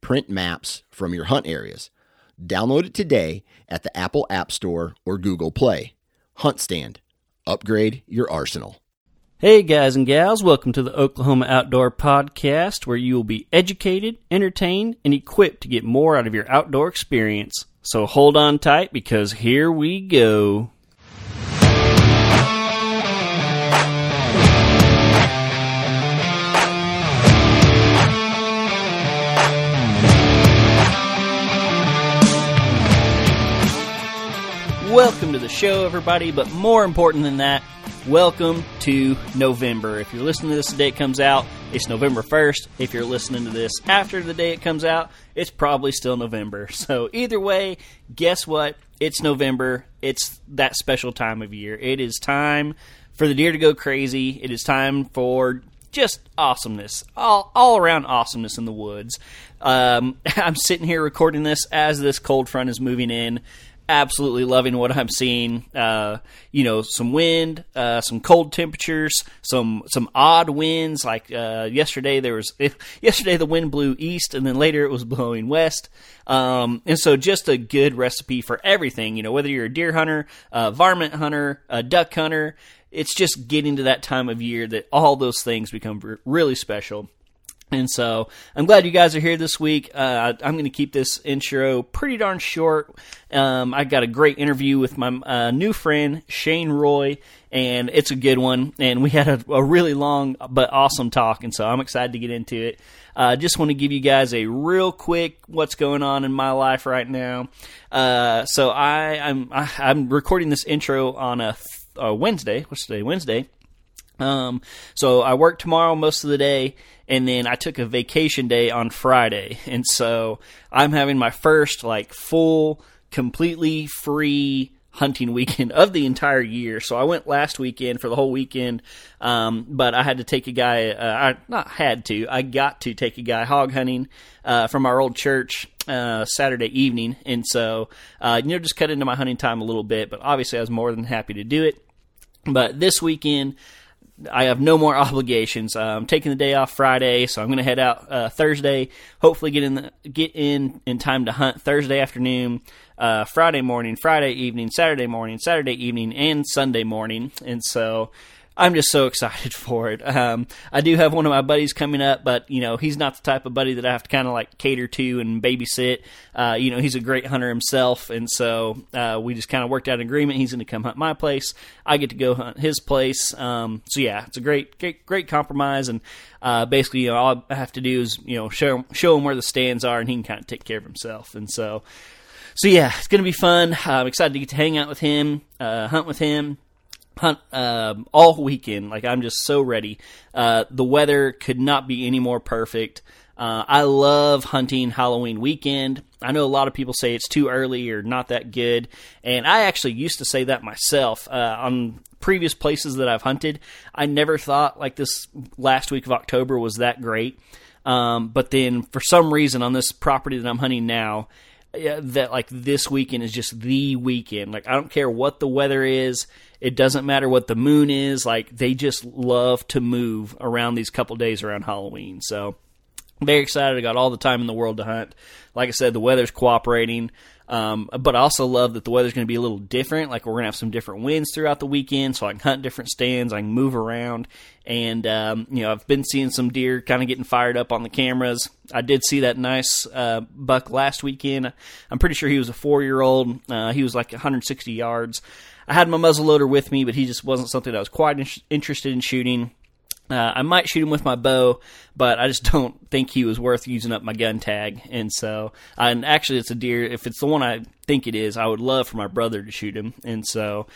print maps from your hunt areas. Download it today at the Apple App Store or Google Play. HuntStand. Upgrade your arsenal. Hey, guys and gals, welcome to the Oklahoma Outdoor Podcast, where you will be educated, entertained, and equipped to get more out of your outdoor experience. So hold on tight because here we go. Welcome to the show, everybody, but more important than that, welcome to November. If you're listening to this the day it comes out, it's November 1st. If you're listening to this after the day it comes out, it's probably still November. So, either way, guess what? It's November. It's that special time of year. It is time for the deer to go crazy. It is time for just awesomeness, all, all around awesomeness in the woods. Um, I'm sitting here recording this as this cold front is moving in absolutely loving what I'm seeing. Uh, you know, some wind, uh, some cold temperatures, some some odd winds. Like uh, yesterday, there was yesterday the wind blew east, and then later it was blowing west. Um, and so, just a good recipe for everything. You know, whether you're a deer hunter, a varmint hunter, a duck hunter, it's just getting to that time of year that all those things become really special. And so I'm glad you guys are here this week. Uh, I'm going to keep this intro pretty darn short. Um, I got a great interview with my uh, new friend Shane Roy, and it's a good one. And we had a, a, really long but awesome talk, and so I'm excited to get into it. I uh, just want to give you guys a real quick what's going on in my life right now. Uh, so I, I'm I, am i am recording this intro on a, a Wednesday. What's today? Wednesday. Um, so I work tomorrow most of the day, and then I took a vacation day on Friday, and so I'm having my first like full, completely free hunting weekend of the entire year. So I went last weekend for the whole weekend, um, but I had to take a guy. Uh, I not had to. I got to take a guy hog hunting uh, from our old church uh, Saturday evening, and so uh, you know just cut into my hunting time a little bit. But obviously, I was more than happy to do it. But this weekend. I have no more obligations. Uh, I'm taking the day off Friday, so I'm going to head out uh, Thursday. Hopefully, get in the, get in in time to hunt Thursday afternoon, uh, Friday morning, Friday evening, Saturday morning, Saturday evening, and Sunday morning. And so I'm just so excited for it. Um, I do have one of my buddies coming up, but you know he's not the type of buddy that I have to kind of like cater to and babysit. Uh, you know he's a great hunter himself, and so uh, we just kind of worked out an agreement. He's going to come hunt my place. I get to go hunt his place. Um, so yeah, it's a great, great, great compromise. And uh, basically, you know, all I have to do is you know show show him where the stands are, and he can kind of take care of himself. And so. So yeah, it's gonna be fun. I'm excited to get to hang out with him, uh, hunt with him, hunt uh, all weekend. Like I'm just so ready. Uh, the weather could not be any more perfect. Uh, I love hunting Halloween weekend. I know a lot of people say it's too early or not that good, and I actually used to say that myself uh, on previous places that I've hunted. I never thought like this last week of October was that great. Um, but then for some reason on this property that I'm hunting now, that like this weekend is just the weekend. Like I don't care what the weather is. It doesn't matter what the moon is. Like they just love to move around these couple days around Halloween. So very excited. I got all the time in the world to hunt. Like I said, the weather's cooperating. Um, but I also love that the weather's going to be a little different. Like we're going to have some different winds throughout the weekend, so I can hunt different stands. I can move around, and um, you know I've been seeing some deer kind of getting fired up on the cameras. I did see that nice uh, buck last weekend. I'm pretty sure he was a four year old. Uh, he was like 160 yards. I had my muzzleloader with me, but he just wasn't something I was quite in- interested in shooting. Uh, I might shoot him with my bow, but I just don't think he was worth using up my gun tag. And so, and actually, it's a deer. If it's the one I think it is, I would love for my brother to shoot him. And so,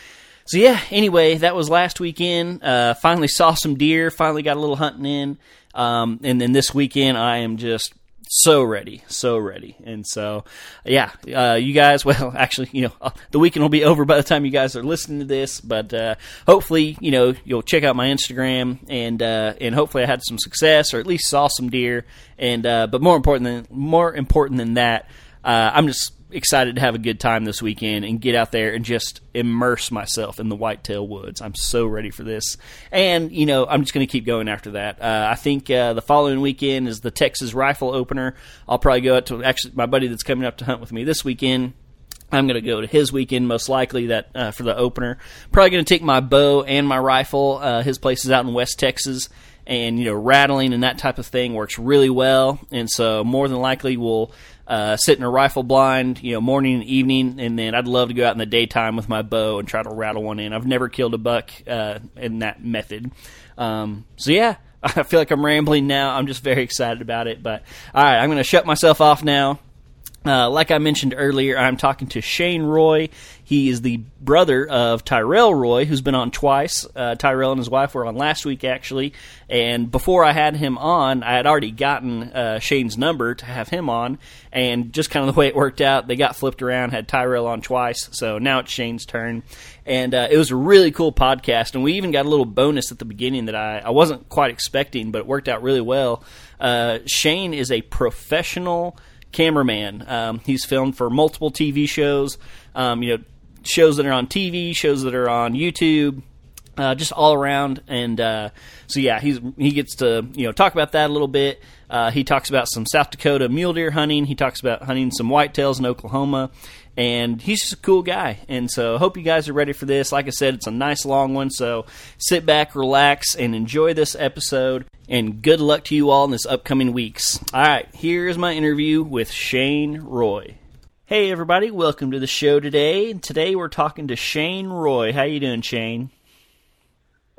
so yeah. Anyway, that was last weekend. Uh, finally saw some deer. Finally got a little hunting in. Um, and then this weekend, I am just so ready, so ready. And so, yeah, uh, you guys, well, actually, you know, uh, the weekend will be over by the time you guys are listening to this, but uh, hopefully, you know, you'll check out my Instagram and uh, and hopefully I had some success or at least saw some deer. And uh, but more important than more important than that, uh, I'm just excited to have a good time this weekend and get out there and just immerse myself in the whitetail woods. I'm so ready for this. And, you know, I'm just going to keep going after that. Uh, I think uh, the following weekend is the Texas rifle opener. I'll probably go out to actually my buddy that's coming up to hunt with me this weekend. I'm going to go to his weekend, most likely that uh, for the opener. Probably going to take my bow and my rifle. Uh, his place is out in West Texas, and you know, rattling and that type of thing works really well. And so, more than likely, we'll uh, sit in a rifle blind, you know, morning and evening, and then I'd love to go out in the daytime with my bow and try to rattle one in. I've never killed a buck uh, in that method. Um, so yeah, I feel like I'm rambling now. I'm just very excited about it. But all right, I'm going to shut myself off now. Uh, like I mentioned earlier, I'm talking to Shane Roy. He is the brother of Tyrell Roy, who's been on twice. Uh, Tyrell and his wife were on last week, actually. And before I had him on, I had already gotten uh, Shane's number to have him on. And just kind of the way it worked out, they got flipped around, had Tyrell on twice. So now it's Shane's turn. And uh, it was a really cool podcast. And we even got a little bonus at the beginning that I, I wasn't quite expecting, but it worked out really well. Uh, Shane is a professional cameraman. Um, he's filmed for multiple TV shows, um, you know, shows that are on TV, shows that are on YouTube, uh, just all around. And uh, so, yeah, he's he gets to you know talk about that a little bit. Uh, he talks about some South Dakota mule deer hunting. He talks about hunting some whitetails in Oklahoma, and he's just a cool guy. And so, hope you guys are ready for this. Like I said, it's a nice long one. So, sit back, relax, and enjoy this episode. And good luck to you all in this upcoming weeks. All right, here's my interview with Shane Roy. Hey everybody, welcome to the show today. Today we're talking to Shane Roy. How you doing, Shane?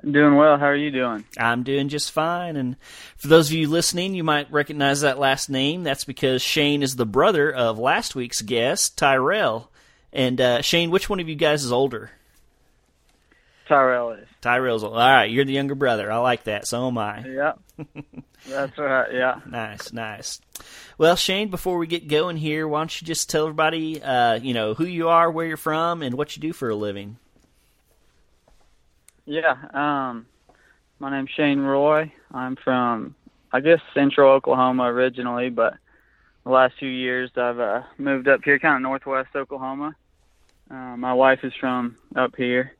Doing well. How are you doing? I'm doing just fine. And for those of you listening, you might recognize that last name. That's because Shane is the brother of last week's guest, Tyrell. And uh, Shane, which one of you guys is older? Tyrell is. Tyrell's. All right, you're the younger brother. I like that. So am I. Yeah. That's right. Yeah. Nice, nice. Well, Shane, before we get going here, why don't you just tell everybody, uh, you know, who you are, where you're from, and what you do for a living? Yeah. Um, my name's Shane Roy. I'm from, I guess, Central Oklahoma originally, but the last few years I've uh, moved up here, kind of northwest Oklahoma. Uh, my wife is from up here,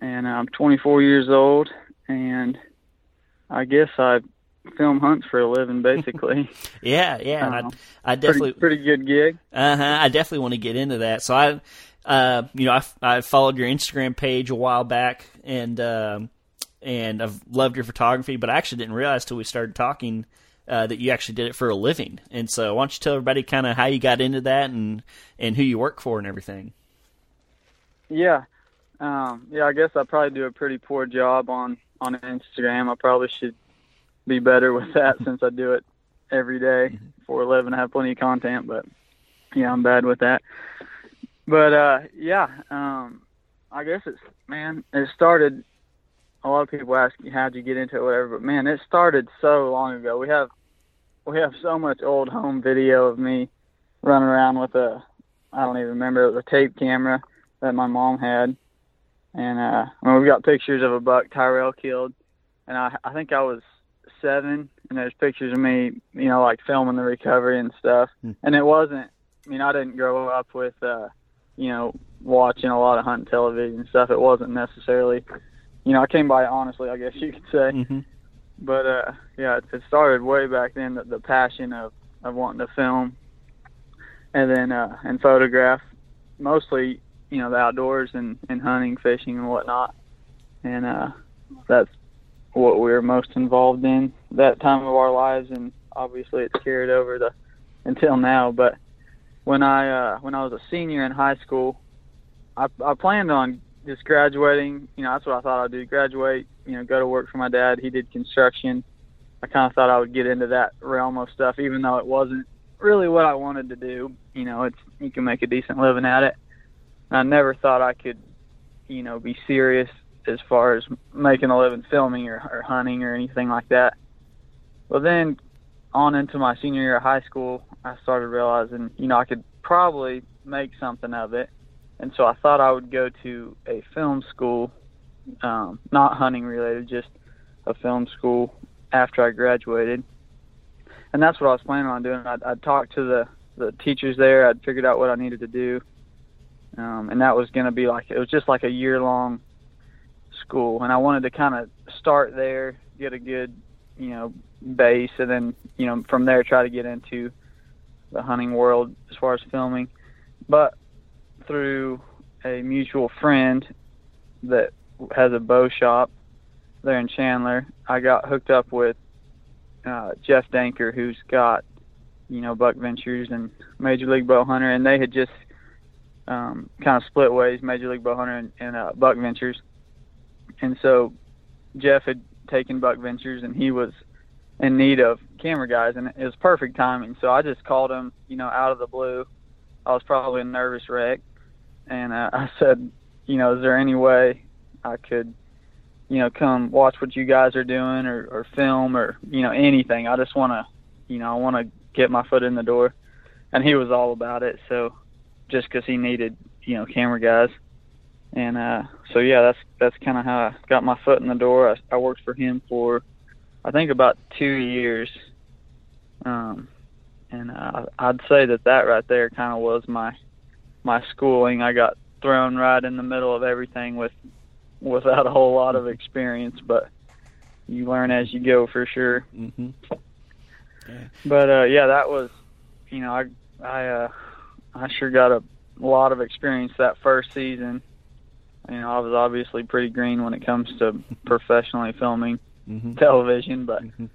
and I'm 24 years old, and I guess I film hunts for a living, basically. yeah, yeah. Um, I, I definitely pretty, pretty good gig. Uh huh. I definitely want to get into that. So I, uh, you know, I, I followed your Instagram page a while back, and um, and I've loved your photography, but I actually didn't realize till we started talking. Uh, that you actually did it for a living, and so why don't you tell everybody kind of how you got into that and and who you work for and everything? Yeah, um, yeah. I guess I probably do a pretty poor job on on Instagram. I probably should be better with that since I do it every day for a living. I have plenty of content, but yeah, I'm bad with that. But uh, yeah, um, I guess it's man. It started. A lot of people ask you how'd you get into it, whatever. But man, it started so long ago. We have we have so much old home video of me running around with a I don't even remember it was a tape camera that my mom had, and uh, I mean, we've got pictures of a buck Tyrell killed, and I I think I was seven, and there's pictures of me, you know, like filming the recovery and stuff. Hmm. And it wasn't. I mean, I didn't grow up with. uh you know, watching a lot of hunting television stuff. It wasn't necessarily, you know, I came by it honestly, I guess you could say. Mm-hmm. But uh, yeah, it, it started way back then. The, the passion of of wanting to film, and then uh, and photograph, mostly you know the outdoors and and hunting, fishing, and whatnot. And uh, that's what we were most involved in that time of our lives, and obviously it's carried over to until now. But when I uh, when I was a senior in high school, I, I planned on just graduating. You know, that's what I thought I'd do: graduate. You know, go to work for my dad. He did construction. I kind of thought I would get into that realm of stuff, even though it wasn't really what I wanted to do. You know, it's you can make a decent living at it. I never thought I could, you know, be serious as far as making a living filming or, or hunting or anything like that. Well, then on into my senior year of high school, I started realizing, you know, I could probably make something of it. And so I thought I would go to a film school, um, not hunting related, just a film school after I graduated. And that's what I was planning on doing. I'd, I'd talked to the, the teachers there. I'd figured out what I needed to do. Um, and that was going to be like, it was just like a year long school. And I wanted to kind of start there, get a good, you know, base, and then, you know, from there try to get into the hunting world as far as filming. But through a mutual friend that has a bow shop there in Chandler, I got hooked up with uh, Jeff Danker, who's got you know Buck Ventures and Major League Bow Hunter, and they had just um, kind of split ways, Major League Bow Hunter and, and uh, Buck Ventures, and so Jeff had taken Buck Ventures, and he was in need of camera guys, and it was perfect timing. So I just called him, you know, out of the blue. I was probably a nervous wreck, and uh, I said, you know, is there any way I could, you know, come watch what you guys are doing or, or film or you know anything? I just want to, you know, I want to get my foot in the door, and he was all about it. So just because he needed, you know, camera guys, and uh, so yeah, that's that's kind of how I got my foot in the door. I, I worked for him for, I think about two years, um, and uh, I'd say that that right there kind of was my my schooling. I got thrown right in the middle of everything with without a whole lot of experience, but you learn as you go for sure. Mm-hmm. Yeah. But uh, yeah, that was, you know, I I uh, I sure got a lot of experience that first season. You know, I was obviously pretty green when it comes to professionally filming mm-hmm. television, but mm-hmm.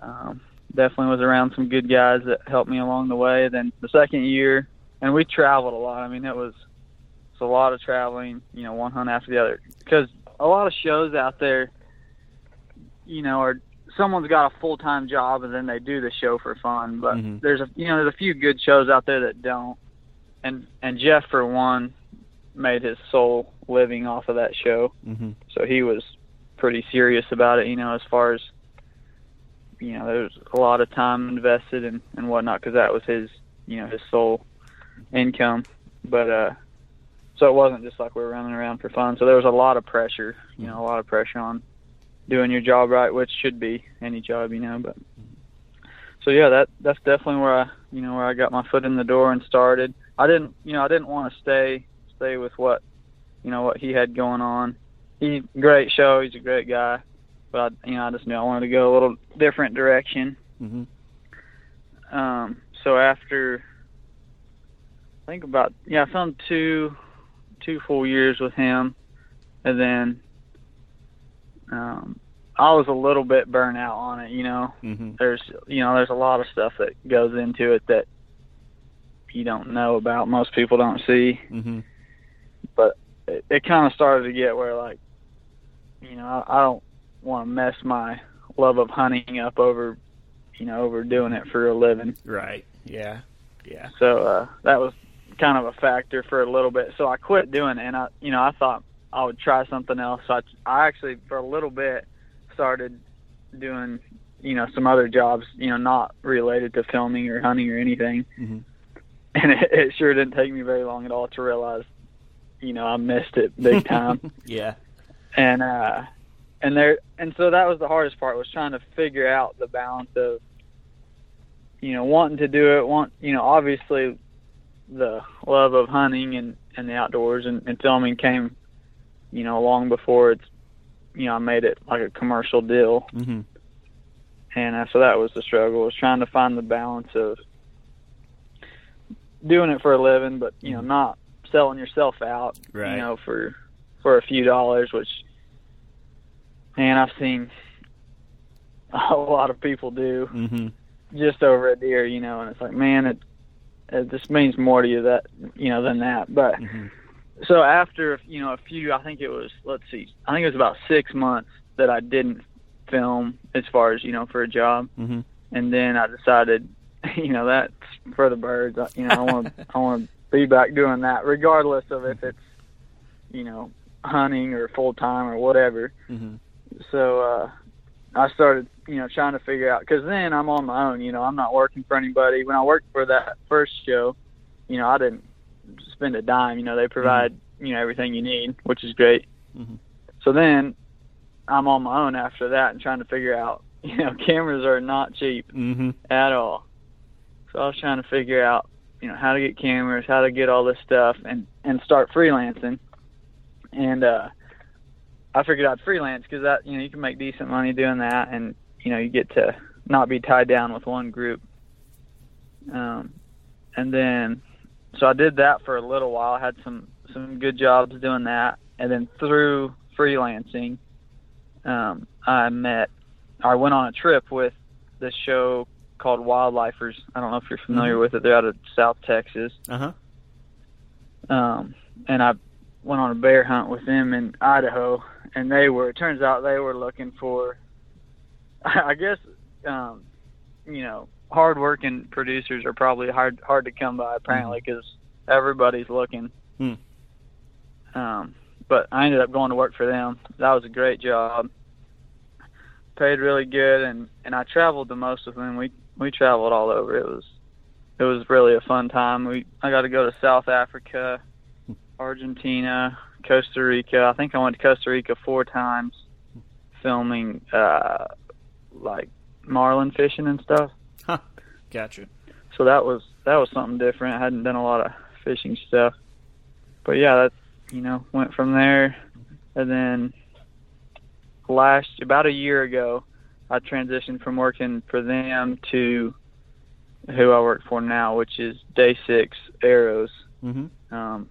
um, definitely was around some good guys that helped me along the way. Then the second year, and we traveled a lot. I mean, it was it's a lot of traveling. You know, one hunt after the other because a lot of shows out there, you know, are someone's got a full time job and then they do the show for fun. But Mhm. there's a you know there's a few good shows out there that don't. And and Jeff for one made his sole living off of that show, Mm-hmm. so he was pretty serious about it. You know, as far as you know, there was a lot of time invested and and whatnot because that was his you know his sole income. But uh, so it wasn't just like we were running around for fun. So there was a lot of pressure. You know, a lot of pressure on doing your job right, which should be any job, you know. But so yeah, that that's definitely where I you know where I got my foot in the door and started. I didn't you know I didn't want to stay stay with what you know what he had going on. He great show. He's a great guy, but I, you know I just knew I wanted to go a little different direction. Mm-hmm. Um, so after I think about yeah, I filmed two two full years with him, and then um, I was a little bit burnt out on it. You know, Mm-hmm. there's you know there's a lot of stuff that goes into it that you don't know about. Most people don't see. Mm-hmm. It, it kind of started to get where like you know I, I don't want to mess my love of hunting up over you know over doing it for a living. Right. Yeah. Yeah. So uh, that was kind of a factor for a little bit. So I quit doing it, and I, you know, I thought I would try something else. So I, I actually, for a little bit, started doing, you know, some other jobs, you know, not related to filming or hunting or anything. Mhm. And it, it sure didn't take me very long at all to realize, you know, I missed it big time. yeah. And uh and there and so that was the hardest part was trying to figure out the balance of you know wanting to do it want you know obviously the love of hunting and and the outdoors and, and filming came you know long before it's you know I made it like a commercial deal Mm-hmm. and uh, so that was the struggle was trying to find the balance of doing it for a living but you know not selling yourself out Right. you know for for a few dollars which man I've seen a lot of people do Mm-hmm. just over a deer you know and it's like man it it just means more to you that you know than that but Mm-hmm. so after you know a few i think it was let's see i think it was about six months that i didn't film as far as you know for a job Mm-hmm. and then i decided you know that's for the birds I- you know i want i want to be back doing that regardless of if it's you know hunting or full time or whatever Mm-hmm. So uh i started you know, trying to figure out because then I'm on my own. You know, I'm not working for anybody. When I worked for that first show, you know, I didn't spend a dime. You know, they provide you know everything you need, which is great. Mhm. So then I'm on my own after that and trying to figure out. You know, cameras are not cheap Mm-hmm. at all. So I was trying to figure out, you know, how to get cameras, how to get all this stuff, and and start freelancing. And uh, I figured I'd freelance because that you know you can make decent money doing that, and you know you get to not be tied down with one group. Um, and then so I did that for a little while. I had some some good jobs doing that, and then through freelancing, um, I met. I went on a trip with this show called Wildlifers. I don't know if you're familiar Mhm. with it. They're out of South Texas. Uh huh. Um, and I went on a bear hunt with them in Idaho, and they were. It turns out they were looking for. I guess, um, you know, hardworking producers are probably hard hard to come by apparently because everybody's looking. Hmm. Um, but I ended up going to work for them. That was a great job. Paid really good, and and I traveled the most with them. We we traveled all over. It was it was really a fun time. We I got to go to South Africa, Argentina, Costa Rica. I think I went to Costa Rica four times, filming uh, like marlin fishing and stuff. Gotcha. So that was that was something different. I hadn't done a lot of fishing stuff, but yeah, that you know went from there, and then last about a year ago, I transitioned from working for them to who I work for now, which is Day Six Arrows. Mm-hmm. Um,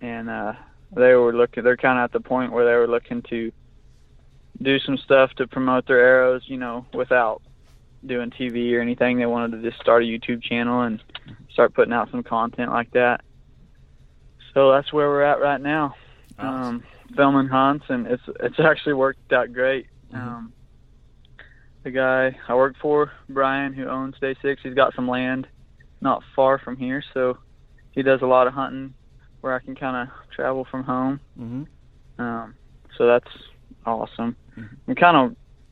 and uh, they were looking. They're kind of at the point where they were looking to do some stuff to promote their arrows, you know, without doing TV or anything. They wanted to just start a YouTube channel and start putting out some content like that. So that's where we're at right now. Um, filming hunts, and it's it's actually worked out great. Mhm. Um, the guy I work for, Brian, who owns Day Six, he's got some land not far from here, so he does a lot of hunting where I can kind of travel from home. Mm-hmm. Um, so that's awesome. Mhm. I'm kind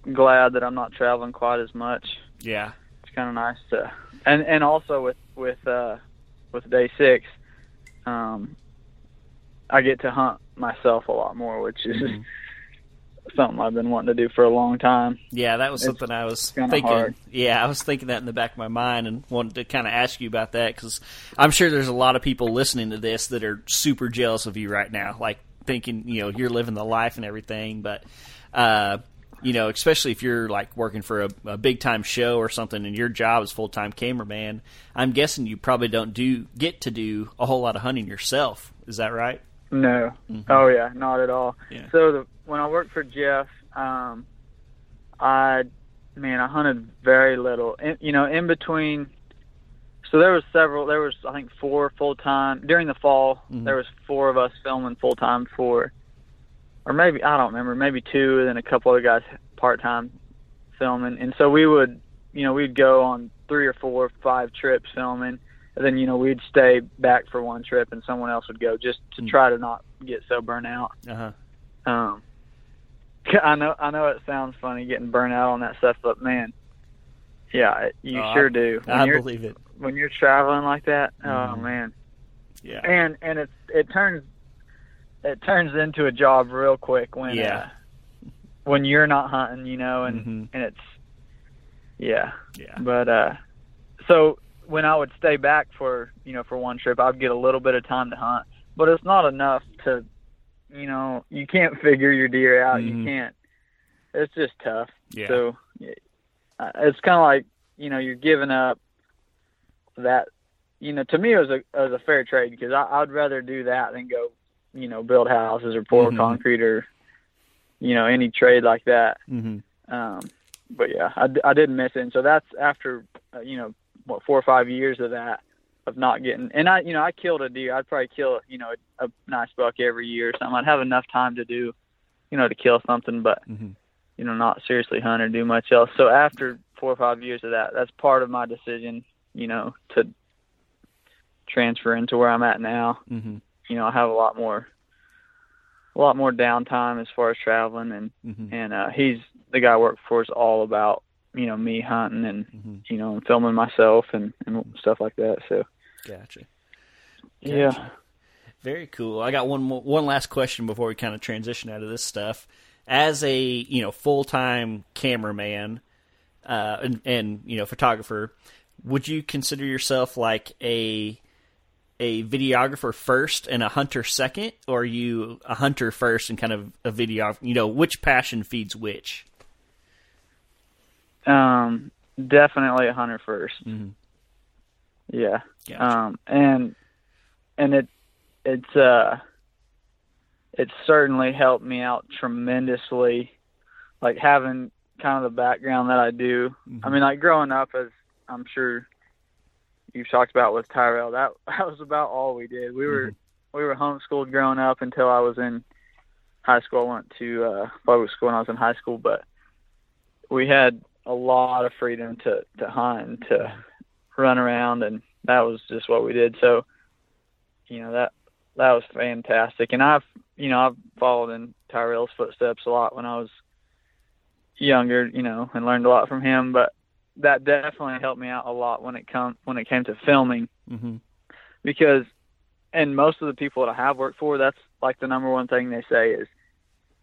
of glad that I'm not traveling quite as much. Yeah. It's kind of nice to, and and also with with uh, with day six, um, I get to hunt myself a lot more, which is Mhm. Something I've been wanting to do for a long time. Yeah, that was It's something I was thinking. hard. Yeah, I was thinking that in the back of my mind and wanted to kind of ask you about that because I'm sure there's a lot of people listening to this that are super jealous of you right now, like thinking you know you're living the life and everything, but uh, you know, especially if you're like working for a, a big time show or something and your job is full time cameraman, I'm guessing you probably don't do get to do a whole lot of hunting yourself. Is that right? No. Mhm. Oh yeah, not at all. Yeah. So the, when I worked for Jeff, um, I man, I hunted very little. In, you know, in between. So there was several. There was I think four full time during the fall. Mhm. There was four of us filming full time for, or maybe I don't remember. Maybe two, and then a couple other guys part time filming. And so we would, you know, we'd go on three or four, five trips filming. And then you know we'd stay back for one trip, and someone else would go just to Mm. try to not get so burnt out. Uh huh. Um, I know, I know it sounds funny getting burnt out on that stuff, but man, yeah, you Oh, sure do. When I believe it. when you're traveling like that, oh Mhm. man, Yeah. and and it it turns it turns into a job real quick when Yeah. uh, when you're not hunting, you know, and Mhm. and it's yeah, Yeah. but uh, so when I would stay back for you know for one trip, I'd get a little bit of time to hunt, but it's not enough to, you know, you can't figure your deer out. Mhm. You can't. It's just tough. Yeah. So it's kind of like you know you're giving up that. You know, to me it was a it was a fair trade because I, I'd rather do that than go, you know, build houses or pour Mhm. concrete or, you know, any trade like that. hmm Um, but yeah, I, I didn't miss it. And so that's after, uh, you know, what, four or five years of that, of not getting, and I, you know, I killed a deer. I'd probably kill, you know, a, a nice buck every year or something. I'd have enough time to do, you know, to kill something, but, hmm you know, not seriously hunt or do much else. So after four or five years of that, that's part of my decision, you know, to transfer into where I'm at now. hmm You know, I have a lot more, a lot more downtime as far as traveling, and Mhm. and uh, he's the guy I work for is all about you know me hunting and Mhm. you know and filming myself and and stuff like that. So Gotcha. yeah. Very cool. I got one more, one last question before we kind of transition out of this stuff. As a you know full time cameraman uh, and, and you know photographer, would you consider yourself like a a videographer first and a hunter second, or are you a hunter first and kind of a video? You know, which passion feeds which? Um, definitely a hunter 1st Mhm. Yeah. Gotcha. Um, and and it it's uh it certainly helped me out tremendously, like having kind of the background that I do. I mean, like growing up, as I'm sure you've talked about with Tyrell, that that was about all we did. We were we were homeschooled growing up until I was in high school. I went to uh, public school when I was in high school, but we had a lot of freedom to to hunt and to run around, and that was just what we did. So, you know that that was fantastic, and I've you know I've followed in Tyrell's footsteps a lot when I was younger, you know, and learned a lot from him. But that definitely helped me out a lot when it come when it came to filming Mm-hmm. because and most of the people that I have worked for, that's like the number one thing they say is,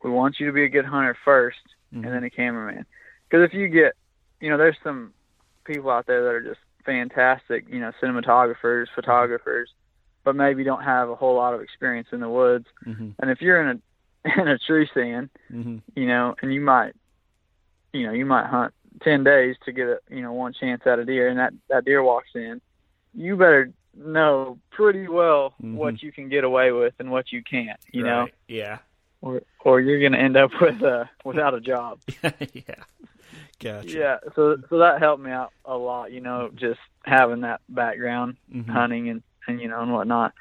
we want you to be a good hunter 1st Mhm. and then a cameraman. Because if you get, you know, there's some people out there that are just fantastic, you know, cinematographers, photographers, but maybe don't have a whole lot of experience in the woods. Mm-hmm. And if you're in a in a tree stand, Mm-hmm. you know, and you might, you know, you might hunt ten days to get a, you know, one chance at a deer, and that that deer walks in, you better know pretty well Mhm. what you can get away with and what you can't, you know, Yeah. or or you're gonna end up with uh without a job. yeah. Gotcha. Yeah, so so that helped me out a lot, you know, just having that background Mhm. hunting and and you know and whatnot.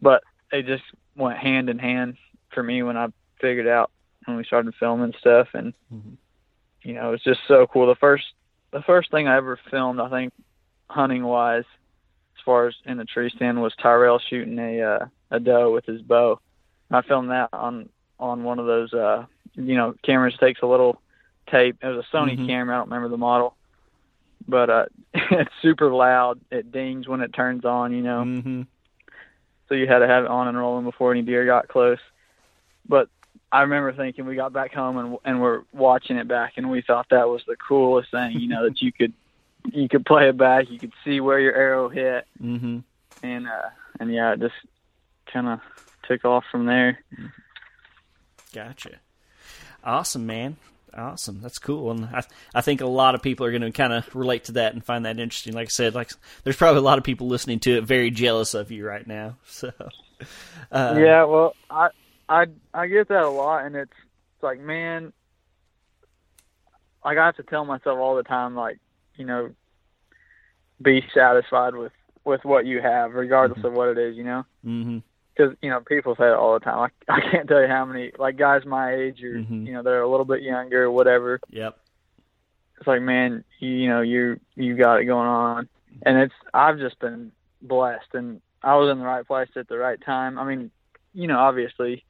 But it just went hand in hand for me when I figured out when we started filming stuff, and Mhm. you know it was just so cool. The first the first thing I ever filmed, I think, hunting wise, as far as in the tree stand, was Tyrell shooting a uh, a doe with his bow. I filmed that on on one of those uh you know cameras takes a little tape. It was a Sony Mhm. camera. I don't remember the model, but uh it's super loud. It dings when it turns on. You know Mm-hmm. so you had to have it on and rolling before any deer got close. But I remember thinking we got back home and and we're watching it back and we thought that was the coolest thing, you know, that you could you could play it back, you could see where your arrow hit Mm-hmm. and uh and yeah, it just kind of took off from there. Gotcha. Awesome, man. Awesome. That's cool. And I, I think a lot of people are going to kind of relate to that and find that interesting. Like I said, like there's probably a lot of people listening to it very jealous of you right now. So, uh, yeah, well, I I I get that a lot, and it's it's like, man, like I have to tell myself all the time, like, you know, be satisfied with with what you have, regardless of what it is, you know. Mm-hmm. Because you know, people say it all the time. I I can't tell you how many like guys my age or Mhm. you know they're a little bit younger or whatever. Yep. It's like, man, you, you know, you you got it going on, and it's I've just been blessed, and I was in the right place at the right time. I mean, you know, obviously,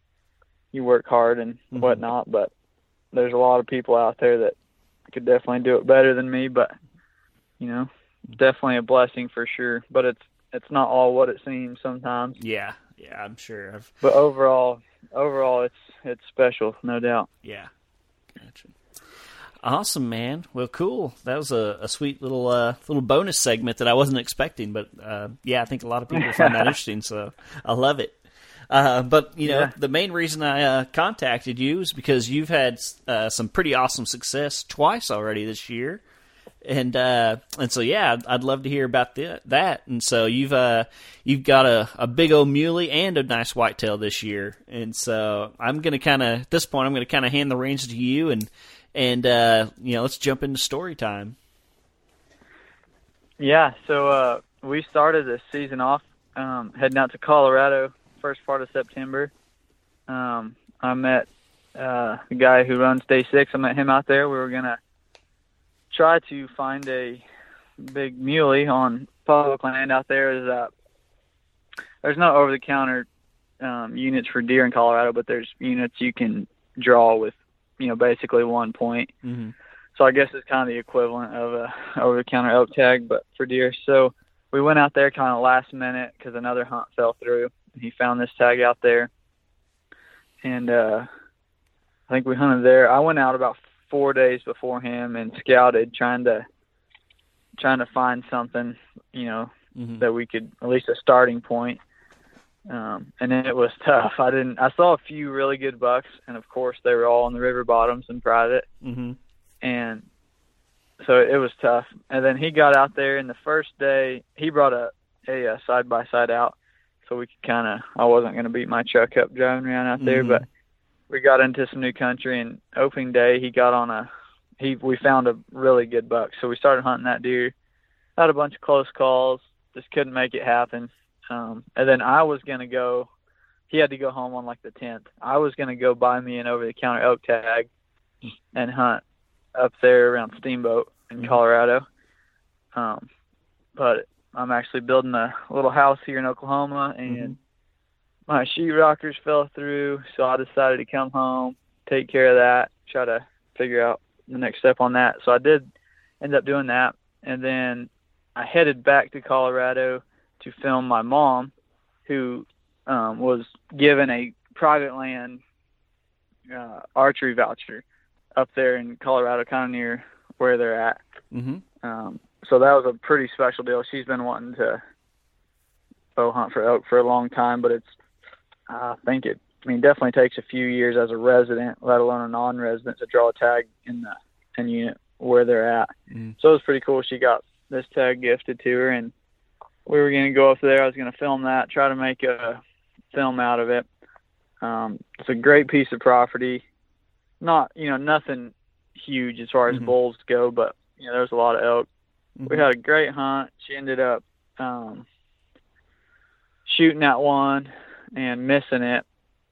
you work hard and Mhm. whatnot, but there's a lot of people out there that could definitely do it better than me. But you know, definitely a blessing for sure. But it's it's not all what it seems sometimes. Yeah. Yeah. I'm sure. I've, But overall, overall, it's it's special, no doubt. yeah. Gotcha. Awesome, man. Well, cool. That was a, a sweet little uh, little bonus segment that I wasn't expecting, but uh, yeah, I think a lot of people find that interesting. So I love it. Uh, but you know, Yeah. the main reason I uh, contacted you is because you've had uh, some pretty awesome success twice already this year, and uh, and so yeah, I'd, I'd love to hear about the, that. And so you've uh, you've got a, a big old muley and a nice whitetail this year, and so I'm gonna kind of at this point I'm gonna kind of hand the reins to you and and uh, you know let's jump into story time. Yeah, so uh, we started the season off um, heading out to Colorado first part of September. Um, I met uh, the guy who runs Day Six. I met him out there. We were gonna try to find a big muley on public land out there. Is uh, there's no over-the-counter um, units for deer in Colorado, but there's units you can draw with, you know, basically one point. Mm-hmm. So I guess it's kind of the equivalent of a over the counter elk tag, but for deer. So we went out there kind of last minute because another hunt fell through. And he found this tag out there, and uh, I think we hunted there. I went out about four days before him and scouted, trying to trying to find something, you know, Mm-hmm. that we could at least a starting point. Um, and then it was tough. I didn't. I saw a few really good bucks, and of course they were all in the river bottoms and private Mm-hmm. and so it was tough. And then he got out there, and the first day he brought a a side by side out, so we could kind of. I wasn't going to beat my truck up driving around out there, Mhm. but we got into some new country. And opening day, he got on a. He we found a really good buck, so we started hunting that deer. Had a bunch of close calls, just couldn't make it happen. Um, and then I was going to go. He had to go home on like the tenth. I was going to go buy me an over the counter elk tag and hunt up there around Steamboat in Mhm. Colorado. Um, but I'm actually building a little house here in Oklahoma, and Mhm. My sheetrockers fell through, so I decided to come home, take care of that, try to figure out the next step on that. So I did end up doing that, and then I headed back to Colorado to film my mom, who um, was given a private land uh, archery voucher up there in Colorado, kind of near where they're at. Mm-hmm. Um, so that was a pretty special deal. She's been wanting to bow hunt for elk for a long time, but it's I think it I mean definitely takes a few years as a resident, let alone a non-resident, to draw a tag in the in unit where they're at. Mm. So it was pretty cool. She got this tag gifted to her, and we were going to go up there. I was going to film that, try to make a film out of it. Um, it's a great piece of property. Not you know nothing huge as far as Mhm. bulls go, but you know there's a lot of elk we Mhm. had a great hunt. She ended up um, shooting that one and missing it.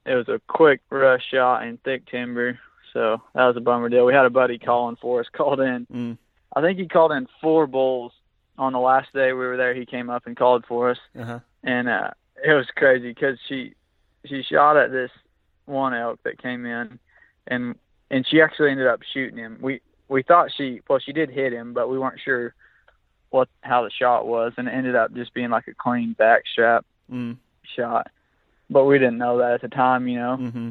It was a quick rush shot in thick timber, so that was a bummer deal. We had a buddy calling for us, called in. Mm. I think he called in four bulls on the last day we were there. He came up and called for us, Uh-huh. and uh, it was crazy because she she shot at this one elk that came in, and and she actually ended up shooting him. We we thought she well she did hit him, but we weren't sure what how the shot was, and it ended up just being like a clean backstrap Mm. shot. But we didn't know that at the time, you know. Mm-hmm.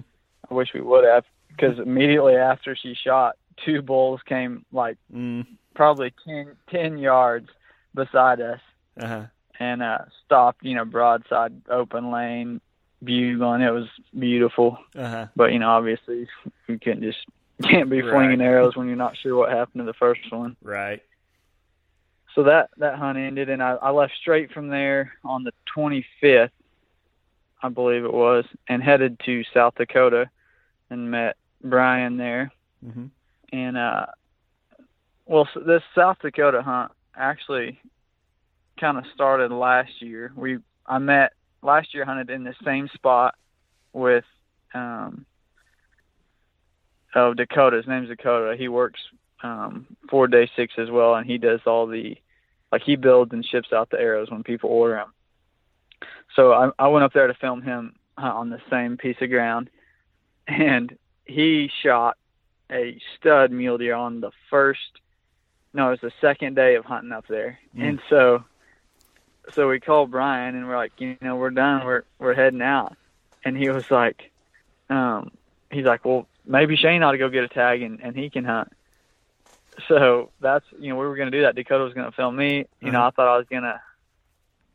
I wish we would have, because immediately after she shot, two bulls came like Mm. probably 10, 10 yards beside us Uh-huh. and uh stopped, you know, broadside open lane, bugling. It was beautiful. Uh-huh. But, you know, obviously you can't just can't be Right. flinging arrows when you're not sure what happened to the first one. Right. So that that hunt ended and I, I left straight from there on the twenty fifth, I believe it was, and headed to South Dakota and met Brian there. Mm-hmm. And uh well s this South Dakota hunt actually kind of started last year. We I met last year hunted in the same spot with um oh Dakota. His name's Dakota. He works um for day six as well and he does all the like he builds and ships out the arrows when people order them. So I I went up there to film him hunt on the same piece of ground and he shot a stud mule deer on the first no, it was the second day of hunting up there. Mm. And so so we called Brian and we're like, you know, we're done, we're we're heading out. And he was like, um he's like, Well, maybe Shane ought to go get a tag and, and he can hunt. So that's you know, we were gonna do that. Dakota was gonna film me. You know, Uh-huh. I thought I was gonna,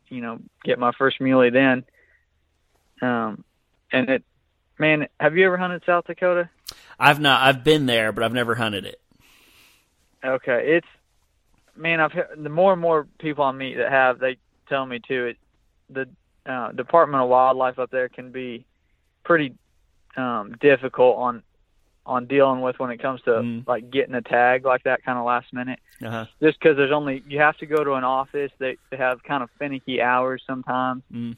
you know, get my first muley then. Um and it man, have you ever hunted South Dakota? I've not. I've been there, but I've never hunted it. Okay, it's man. I've the more and more people I meet that have, they tell me too. It the uh, Department of Wildlife up there can be pretty um, difficult on on dealing with when it comes to Mm. like getting a tag like that kind of last minute. Uh-huh. Just because there's only you have to go to an office. They they have kind of finicky hours sometimes. Mm.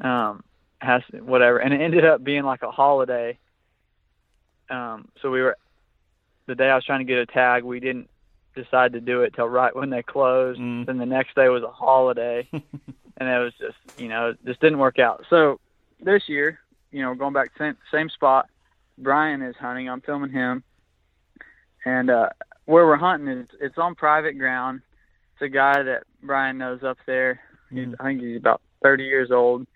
Um, has whatever, and it ended up being like a holiday. Um, so we were the day I was trying to get a tag, we didn't decide to do it till right when they closed. Mm. Then the next day was a holiday, and it was just you know just didn't work out. So this year, you know, going back to same, same spot. Brian is hunting. I'm filming him, and uh, where we're hunting is it's on private ground. It's a guy that Brian knows up there. He's, Mhm. I think he's about 30 years old,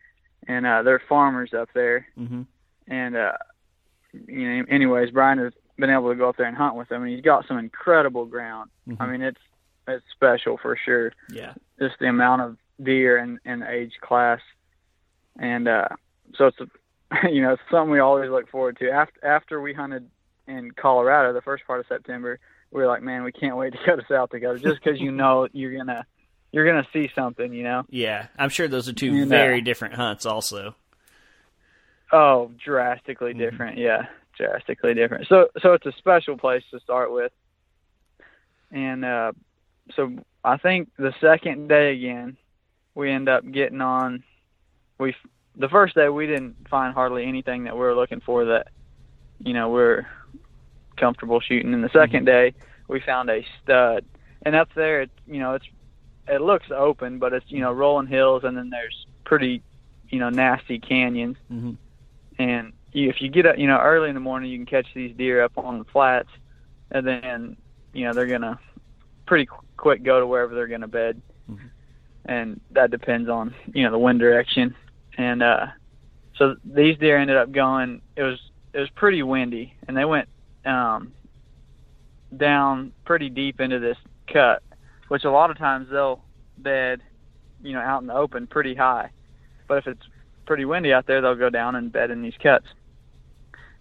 and uh, they're farmers up there. Mm-hmm. And uh, you know, anyways, Brian has been able to go up there and hunt with them, and he's got some incredible ground. Mm-hmm. I mean, it's it's special for sure. Yeah. Just the amount of deer and, and age class, and uh, so it's a, you know something we always look forward to. After after we hunted in Colorado the first part of September, we were like, man, we can't wait to go to South Dakota just because you know you're gonna you're gonna see something, you know. Yeah. I'm sure those are two uh, very different hunts, also. Oh, drastically Mhm. different. Yeah, drastically different. So so it's a special place to start with. And uh so I think the second day again, we end up getting on we the first day we didn't find hardly anything that we were looking for that you know, we're comfortable shooting. And the 2nd day, we found a stud. And up there, it, you know, it's it looks open, but it's, you know, rolling hills and then there's pretty, you know, nasty canyons Mm-hmm. and you, if you get up, you know, early in the morning, you can catch these deer up on the flats, and then, you know, they're gonna pretty qu- quick go to wherever they're gonna bed, Mhm. and that depends on you know the wind direction, and uh, so these deer ended up going. It was it was pretty windy, and they went um, down pretty deep into this cut, which a lot of times they'll bed, you know, out in the open pretty high, but if it's pretty windy out there, they'll go down and bed in these cuts.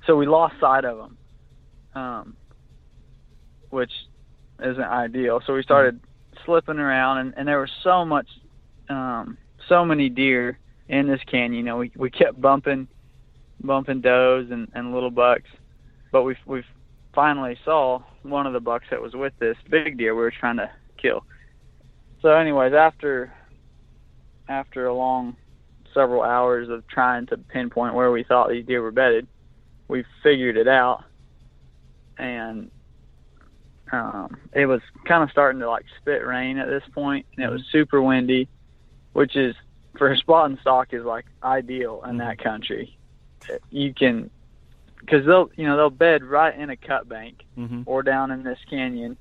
So we lost sight of them, um, which isn't ideal. So we started slipping around, and, and there was so much, um, so many deer in this canyon. You know, we we kept bumping, bumping does and, and little bucks, but we we finally saw one of the bucks that was with this big deer we were trying to kill. So, anyways, after after a long several hours of trying to pinpoint where we thought these deer were bedded, we figured it out, and um, it was kind of starting to like spit rain at this point, and it was super windy, which is for a spot and stock is like ideal in that country. You can, because they'll you know they'll bed right in a cut bank Mm-hmm. or down in this canyon,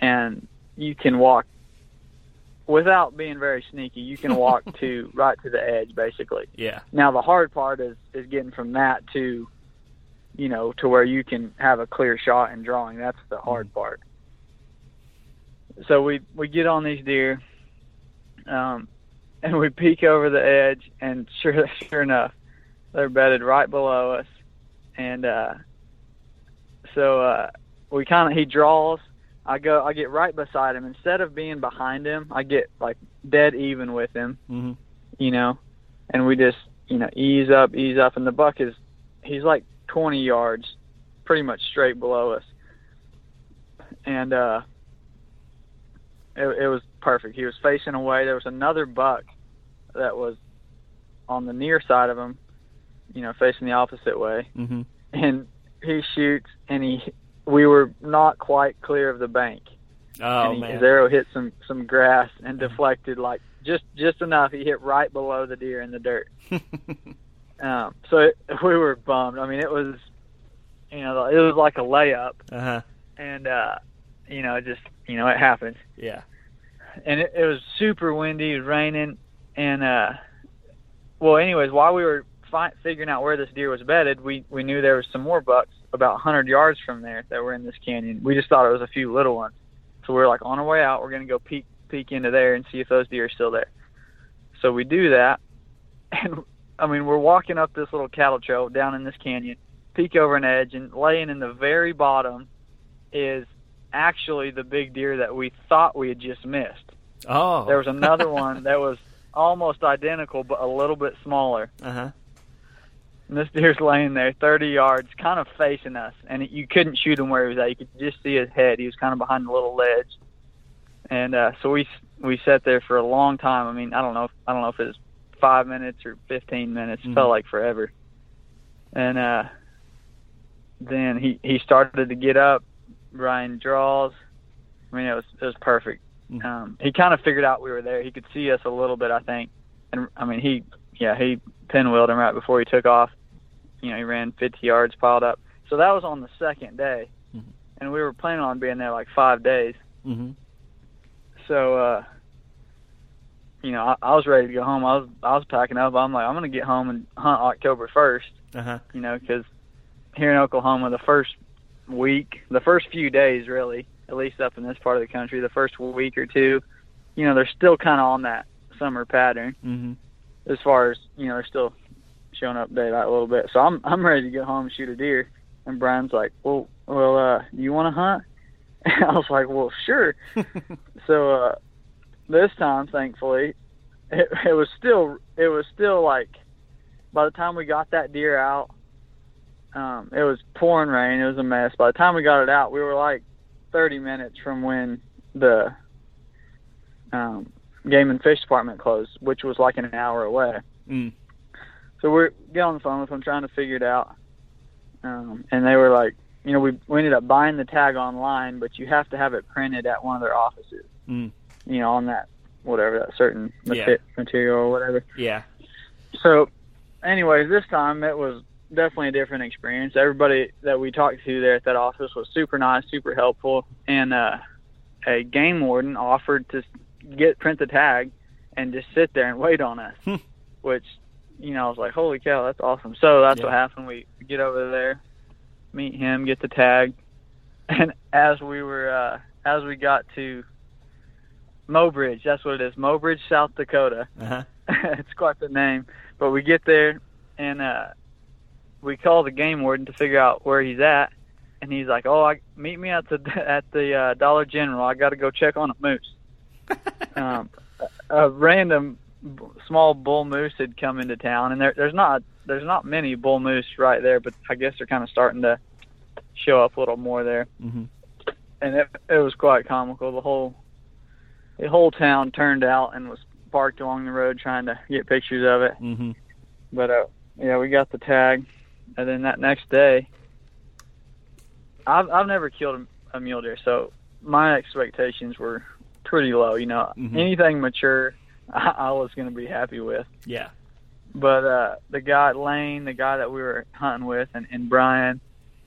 and you can walk without being very sneaky. You can walk to right to the edge, basically. Yeah. Now the hard part is is getting from that to, you know, to where you can have a clear shot and drawing. That's the hard part. So we we get on these deer, um, and we peek over the edge, and sure sure enough, they're bedded right below us, and uh, so uh, we kind of he draws. I go I get right beside him instead of being behind him. I get like dead even with him Mm-hmm. you know, and we just, you know, ease up, ease up, and the buck is, he's like 20 yards, pretty much straight below us, and uh, it, it was perfect. He was facing away. There was another buck that was on the near side of him, you know, facing the opposite way, Mm-hmm. and he shoots, and he, we were not quite clear of the bank Oh he, man. his arrow hit some some grass and deflected like just just enough. He hit right below the deer in the dirt. Um, so it, we were bummed. I mean, it was you know it was like a layup, uh huh. and uh, you know it just you know it happened. Yeah. And it, it was super windy, it was raining, and uh, well, anyways, while we were fi- figuring out where this deer was bedded, we we knew there was some more bucks about 100 yards from there that were in this canyon. We just thought it was a few little ones. So we were like, on our way out, we're going to go peek peek into there and see if those deer are still there. So we do that, and I mean, we're walking up this little cattle trail down in this canyon, peek over an edge, and laying in the very bottom is actually the big deer that we thought we had just missed. Oh. There was another one that was almost identical, but a little bit smaller. Uh huh. And this deer's laying there 30 yards, kind of facing us, and you couldn't shoot him where he was at. You could just see his head. He was kind of behind a little ledge, and uh, so we we sat there for a long time. I mean, I don't know, if, I don't know if it was five minutes or 15 minutes. Mhm. Felt like forever. And uh, then he he started to get up. Ryan draws. I mean, it was it was perfect. Mhm. Um, he kind of figured out we were there. He could see us a little bit, I think, and I mean he yeah, he pinwheeled him right before he took off. You know, he ran 50 yards piled up. So that was on the second day, Mhm. and we were planning on being there like five days. Mm-hmm. So, uh, you know, I, I was ready to go home. I was I was packing up. I'm like, I'm gonna get home and hunt October 1st. Uh huh. You know, because here in Oklahoma, the first week, the first few days, really, at least up in this part of the country, the first week or two, you know, they're still kind of on that summer pattern Mm-hmm. as far as you know, they're still showing up daylight a little bit. So I'm I'm ready to get home and shoot a deer. And Brian's like, well, well, uh, do you want to hunt? And I was like, well, sure. so uh, this time, thankfully, it, it was still it was still like by the time we got that deer out, um, it was pouring rain. It was a mess. By the time we got it out, we were like 30 minutes from when the um, game and fish department closed, which was like an hour away. Mm. So we're get on the phone with them trying to figure it out. Um, and they were like, you know, we we ended up buying the tag online, but you have to have it printed at one of their offices. Mm. You know, on that whatever that certain Yeah. material or whatever. Yeah. So, anyways, this time it was definitely a different experience. Everybody that we talked to there at that office was super nice, super helpful, and uh, a game warden offered to get print the tag and just sit there and wait on us, Hmm. which you know I was like, holy cow, that's awesome. So that's Yeah. what happened. We get over there, meet him, get the tag, and as we were uh, as we got to Mobridge, that's what it is, Mobridge, South Dakota Uh huh. it's quite the name. But we get there and uh we call the game warden to figure out where he's at and he's like, "Oh, I meet me at the at the uh, Dollar General. I got to go check on a moose." um a random b- small bull moose had come into town and there there's not there's not many bull moose right there, but I guess they're kind of starting to show up a little more there Mm-hmm. and it it was quite comical. The whole the whole town turned out and was parked along the road trying to get pictures of it. Mm-hmm. But uh, yeah, we got the tag, and then that next day, I've I've never killed a, a mule deer, so my expectations were pretty low. You know, Mhm. anything mature, I, I was going to be happy with. Yeah. But uh, the guy Lane, the guy that we were hunting with, and, and Brian,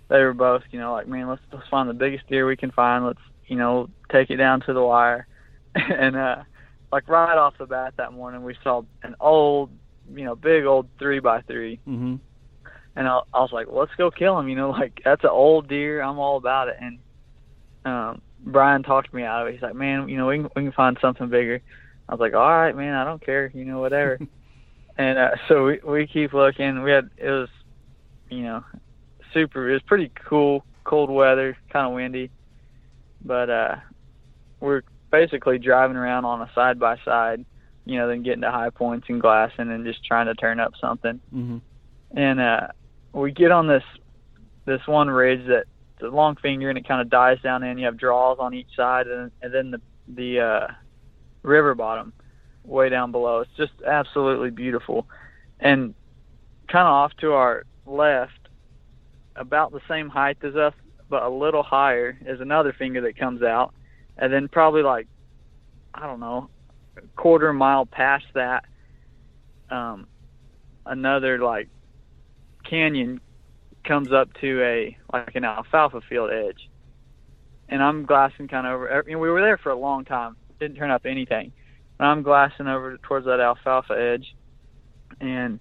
they were both, you know, like, man, let's let's find the biggest deer we can find. Let's, you know, take it down to the wire. and uh, like right off the bat that morning, we saw an old, you know, big old three by three, Mm-hmm. And I, I was like, well, let's go kill him. You know, like that's an old deer. I'm all about it. And um, Brian talked me out of it. He's like, man, you know, we can, we can find something bigger. I was like, all right, man, I don't care. You know, whatever. and uh, so we we keep looking. We had it was, you know, super. It was pretty cool, cold weather, kind of windy, but uh, we're basically driving around on a side by side. You know, then getting to high points and glassing and just trying to turn up something Mm-hmm. and uh we get on this this one ridge that it's a long finger and it kind of dies down in you have draws on each side and, and then the the uh river bottom way down below. It's just absolutely beautiful. And kind of off to our left about the same height as us but a little higher is another finger that comes out. And then probably like i don't know a quarter mile past that um another like canyon comes up to a like an alfalfa field edge, and I'm glassing kind of over. Er, you know, we were there for a long time, didn't turn up anything. And I'm glassing over towards that alfalfa edge, and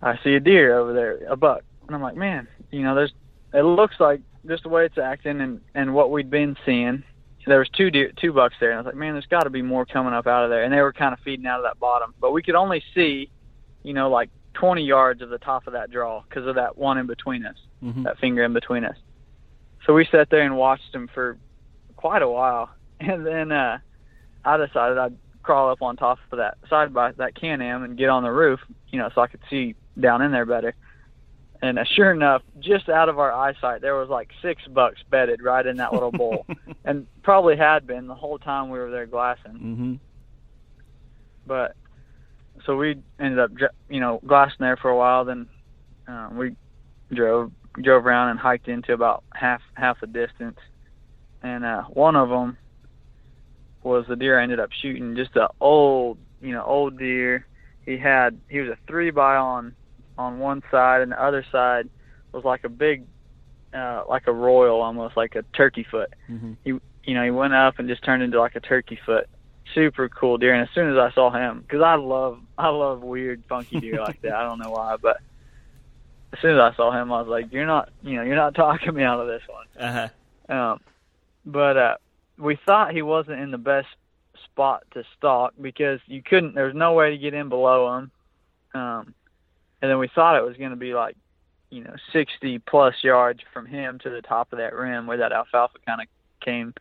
I see a deer over there, a buck, and I'm like, man, you know, there's. It looks like just the way it's acting and and what we'd been seeing. There was two deer, two bucks there, and I was like, man, there's got to be more coming up out of there, and they were kind of feeding out of that bottom, but we could only see, you know, like 20 yards of the top of that draw because of that one in between us, Mm-hmm. that finger in between us. So we sat there and watched him for quite a while, and then uh, I decided I'd crawl up on top of that side by that Can-Am and get on the roof, you know, so I could see down in there better. And uh, sure enough, just out of our eyesight, there was like six bucks bedded right in that little bowl, and probably had been the whole time we were there glassing mm-hmm. but so we ended up you know glassing there for a while then um, we drove drove around and hiked into about half half the distance and uh one of them was the deer I ended up shooting just a old you know old deer he had he was a three by on on one side, and the other side was like a big, uh, like a royal, almost like a turkey foot. Mm-hmm. He you know he went up and just turned into like a turkey foot. Super cool deer. And as soon as I saw him, because I love I love weird funky deer like that. I don't know why, but as soon as I saw him, I was like, "You're not, you know, you're not talking me out of this one." Uh huh. Um, but uh, we thought he wasn't in the best spot to stalk because you couldn't. There was no way to get in below him. Um, and then we thought it was going to be like, you know, 60 plus yards from him to the top of that rim where that alfalfa kind of came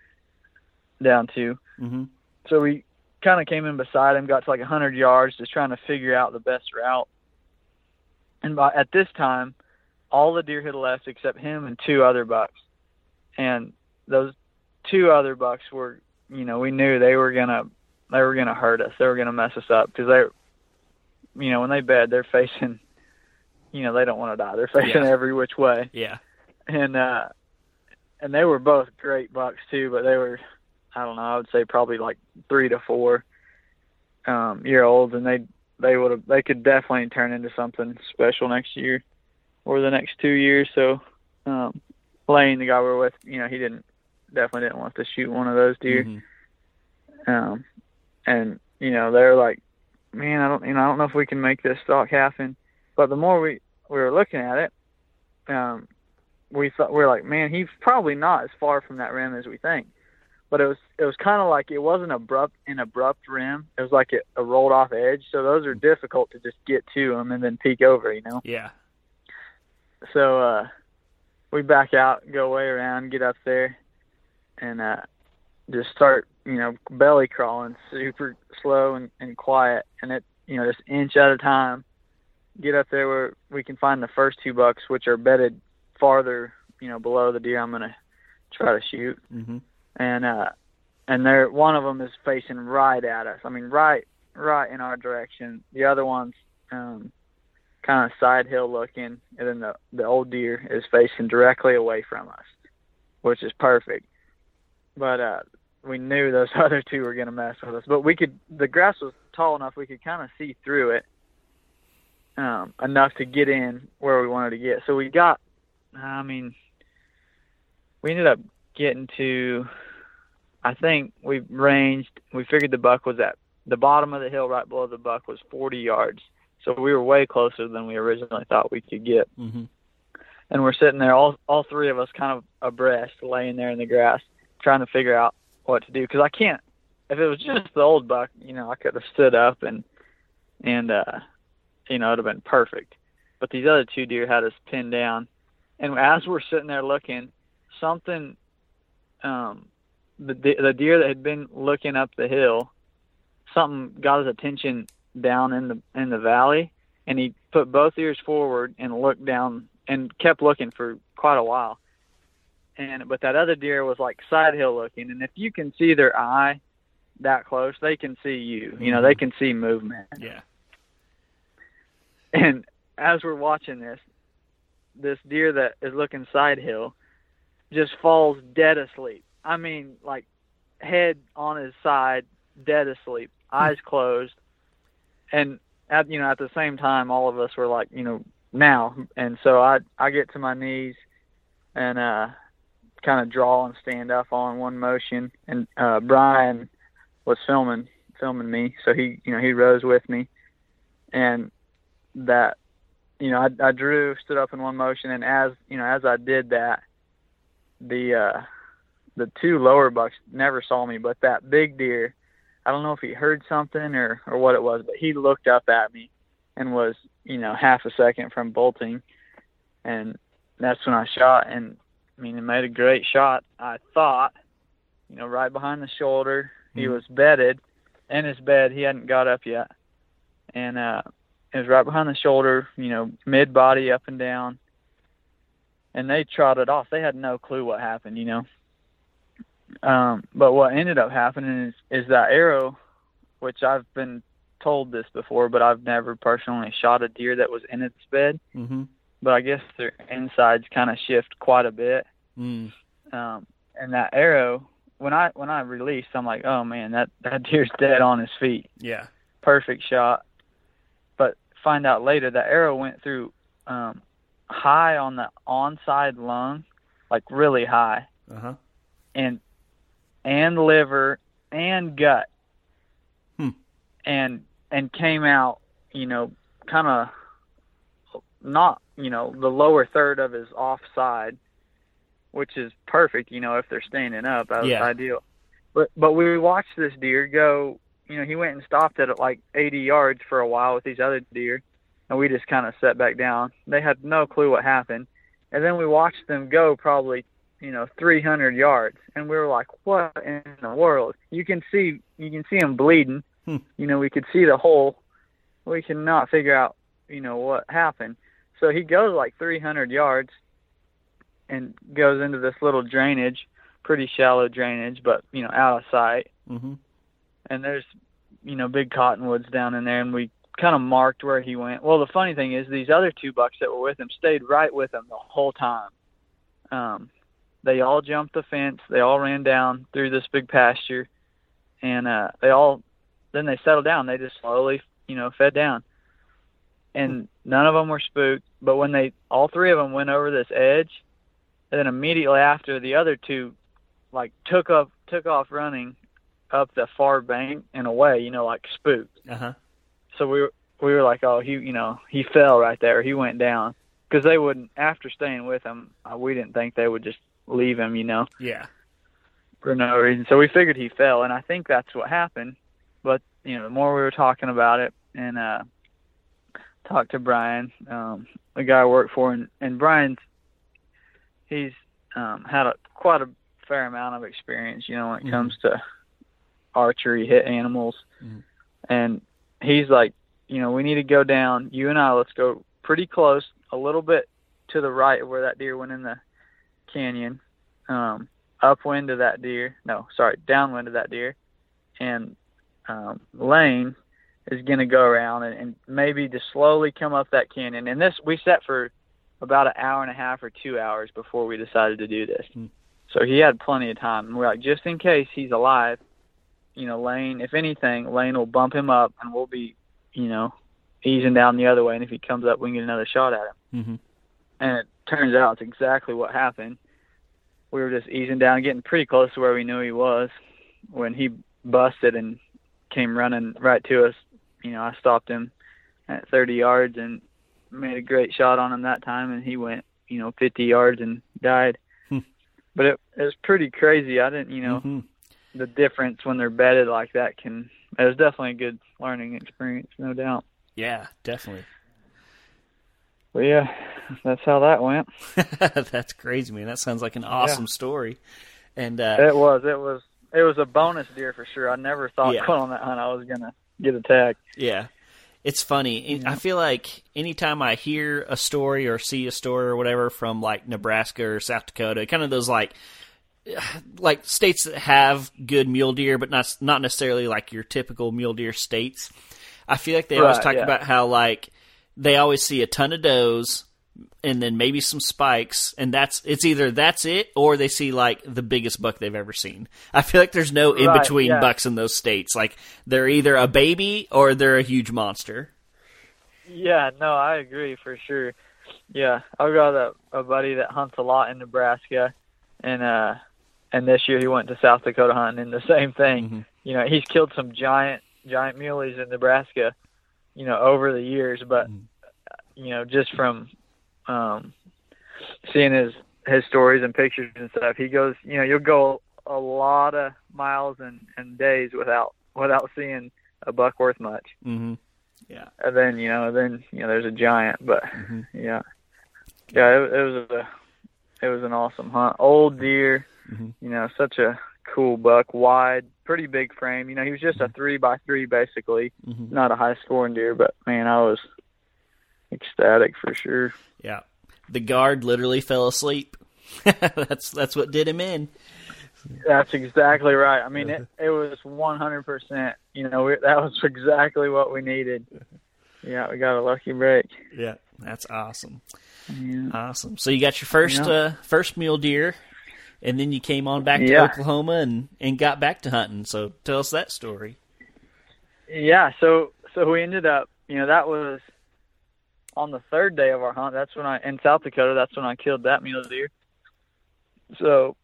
down to. Mm-hmm. So we kind of came in beside him, got to like a 100 yards, just trying to figure out the best route. And by at this time, all the deer had left except him and two other bucks. And those two other bucks were, you know, we knew they were gonna they were gonna hurt us. They were gonna mess us up because they, you know, when they bed, they're facing, you know, they don't want to die. They're facing Yeah. every which way Yeah. and uh and they were both great bucks too but they were i don't know i would say probably like three to four um year olds and they they would have they could definitely turn into something special next year or the next two years so um lane the guy we're with you know he didn't definitely didn't want to shoot one of those deer Mhm. um, and you know they're like, man, I don't, you know, I don't know if we can make this stock happen. But the more we we were looking at it, um, we thought we're like, man, he's probably not as far from that rim as we think. But it was it was kind of like it wasn't abrupt an abrupt rim. It was like a, a rolled off edge. So those are difficult to just get to them and then peek over, you know. Yeah. So uh, we back out, go way around, get up there, and uh, just start, you know, belly crawling, super slow and, and quiet, and it, you know, just inch at a time. Get up there where we can find the first two bucks, which are bedded farther, you know, below the deer I'm gonna try to shoot, Mm-hmm. And uh, and they're one of them is facing right at us. I mean, right, right in our direction. The other one's um, kind of side hill looking, and then the the old deer is facing directly away from us, which is perfect. But uh, we knew those other two were gonna mess with us. But we could the grass was tall enough we could kind of see through it um, enough to get in where we wanted to get. So we got, I mean, we ended up getting to. I think we ranged. We figured the buck was at the bottom of the hill, right below the buck was 40 yards. So we were way closer than we originally thought we could get. Mm-hmm. And we're sitting there, all all three of us, kind of abreast, laying there in the grass, trying to figure out what to do. Because I can't. If it was just the old buck, you know, I could have stood up and and uh, you know, it'd have been perfect. But these other two deer had us pinned down, and as we're sitting there looking, something, um, the the deer that had been looking up the hill, something got his attention down in the in the valley, and he put both ears forward and looked down and kept looking for quite a while. And but that other deer was like side hill looking, and if you can see their eye that close, they can see you. You know, they can see movement. Yeah. And as we're watching this, this deer that is looking side hill just falls dead asleep. I mean, like head on his side, dead asleep, eyes closed. And at you know, at the same time all of us were like, you know, now. And so I I get to my knees and uh kind of draw and stand up all in one motion. And uh Brian was filming filming me. So he you know he rose with me. And that you know I, I drew stood up in one motion. And as you know as I did that the uh the two lower bucks never saw me but that big deer I don't know if he heard something or or what it was but he looked up at me and was you know half a second from bolting. And that's when I shot. And I mean it made a great shot I thought you know right behind the shoulder. He Mhm. was bedded in his bed. He hadn't got up yet. And uh it was right behind the shoulder, you know, mid body up and down. And they trotted off. They had no clue what happened, you know. Um, but what ended up happening is, is that arrow, which I've been told this before, but I've never personally shot a deer that was in its bed. Mm-hmm. But I guess their insides kind of shift quite a bit. Mm. Um, and that arrow, when I when I released, I'm like, oh man, that that deer's dead on his feet Yeah. perfect shot. But find out later that arrow went through um, high on the onside lung, like really high, Uh huh. and and liver and gut, Hmm. and and came out, you know, kind of not, you know, the lower third of his offside, which is perfect, you know, if they're standing up, that was Yeah. ideal. But but we watched this deer go, you know, he went and stopped at like 80 yards for a while with these other deer, and we just kind of sat back down. They had no clue what happened, and then we watched them go probably you know 300 yards. And we were like what in the world? You can see you can see him bleeding. Hmm. you know we could see the hole. We cannot figure out you know what happened. So he goes like 300 yards and goes into this little drainage pretty shallow drainage but you know out of sight. Mm-hmm. and there's you know big cottonwoods down in there and we kind of marked where he went. Well the funny thing is these other two bucks that were with him stayed right with him the whole time. Um they all jumped the fence. They all ran down through this big pasture. And uh they all then they settled down. They just slowly you know fed down. And none of them were spooked. But when they all three of them went over this edge and then immediately after the other two like took up took off running up the far bank and away you know like spooked. Uh huh. So we were we were like oh he you know he fell right there he went down because they wouldn't after staying with him uh, we didn't think they would just leave him you know Yeah. for no reason so we figured he fell and i think that's what happened but you know the more we were talking about it and uh talked to brian um the guy i work for and and brian's he's um had a quite a fair amount of experience you know when it Mhm. comes to archery hit animals Mhm. and he's like you know we need to go down. You and i let's go pretty close a little bit to the right of where that deer went in the canyon um upwind of that deer no sorry downwind of that deer. And um lane is going to go around and, and maybe just slowly come up that canyon. And this we sat for about an hour and a half or two hours before we decided to do this. Hmm. so he had plenty of time. And we're like just in case he's alive you know lane if anything lane will bump him up and we'll be you know easing down the other way and if he comes up we can get another shot at him Mm-hmm. and it turns out it's exactly what happened. We were just easing down, getting pretty close to where we knew he was when he busted and came running right to us. You know, I stopped him at 30 yards and made a great shot on him that time, and he went, you know, 50 yards and died. Hmm. But it, it was pretty crazy. I didn't, you know, Mhm. The difference when they're bedded like that can. It was definitely a good learning experience, no doubt. Yeah, definitely. But yeah, that's how that went. That's crazy, man. That sounds like an awesome story. And uh, It was. It was. It was a bonus deer for sure. I never thought Yeah. going on that hunt I was gonna get attacked. Yeah. It's funny. I feel like anytime I hear a story or see a story or whatever from like Nebraska or South Dakota, kind of those like like states that have good mule deer, but not not necessarily like your typical mule deer states. I feel like they always talk yeah. about how like they always see a ton of does and then maybe some spikes and that's it's either that's it or they see like the biggest buck they've ever seen. I feel like there's no in Right, between yeah. bucks in those states. Like they're either a baby or they're a huge monster. Yeah, no, I agree for sure. Yeah, I've got a, a buddy that hunts a lot in Nebraska, and uh, and this year he went to South Dakota hunting, and the same thing. Mhm. You know, he's killed some giant giant muleys in Nebraska, you know, over the years, but Mhm. you know, just from um, seeing his his stories and pictures and stuff, he goes, you know, you'll go a lot of miles and, and days without without seeing a buck worth much Mm-hmm. Yeah. and then you know then you know there's a giant but Mhm. yeah yeah it, it was a it was an awesome hunt old deer Mhm. you know such a cool buck wide pretty big frame you know he was just a three by three basically Mhm. not a high scoring deer but man i was ecstatic for sure Yeah. The guard literally fell asleep. that's that's what did him in. that's exactly right i mean it it was 100% you know we, that was exactly what we needed yeah we got a lucky break Yeah. That's awesome. yeah. Awesome. So you got your first Yeah. uh, first mule deer, and then you came on back to Yeah. Oklahoma and and got back to hunting. So tell us that story. Yeah, so so we ended up, you know, that was on the third day of our hunt, that's when I in South Dakota. That's when I killed that mule deer. So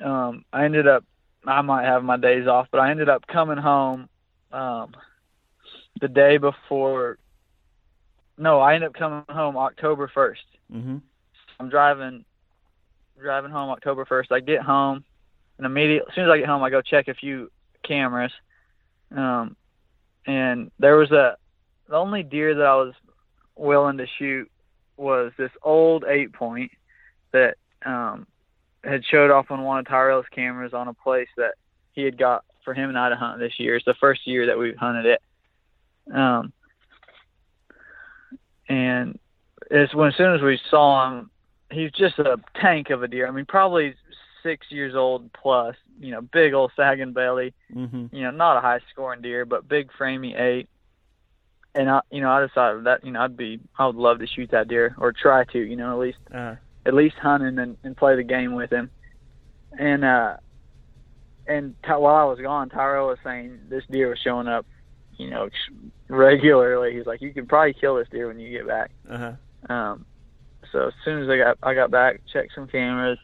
um, I ended up. I might have my days off, but I ended up coming home um, the day before. No, I ended up coming home October 1st Mm-hmm. I'm driving driving home October first. I get home and immediately as soon as I get home I go check a few cameras. Um and there was a the only deer that I was willing to shoot was this old eight point that um had showed off on one of Tyrell's cameras on a place that he had got for him and I to hunt this year. It's the first year that we've hunted it. Um and when as soon as we saw him, he's just a tank of a deer. I mean, probably six years old plus. You know, big old sagging belly. Mm-hmm. You know, not a high scoring deer, but big framey eight. And I, you know, I decided that you know I'd be I would love to shoot that deer or try to. You know, at least Uh, at least hunt him and, and play the game with him. And uh, and t- while I was gone, Tyrell was saying this deer was showing up, you know, regularly. He's like, you can probably kill this deer when you get back. uh-huh. Um, so as soon as I got I got back, checked some cameras,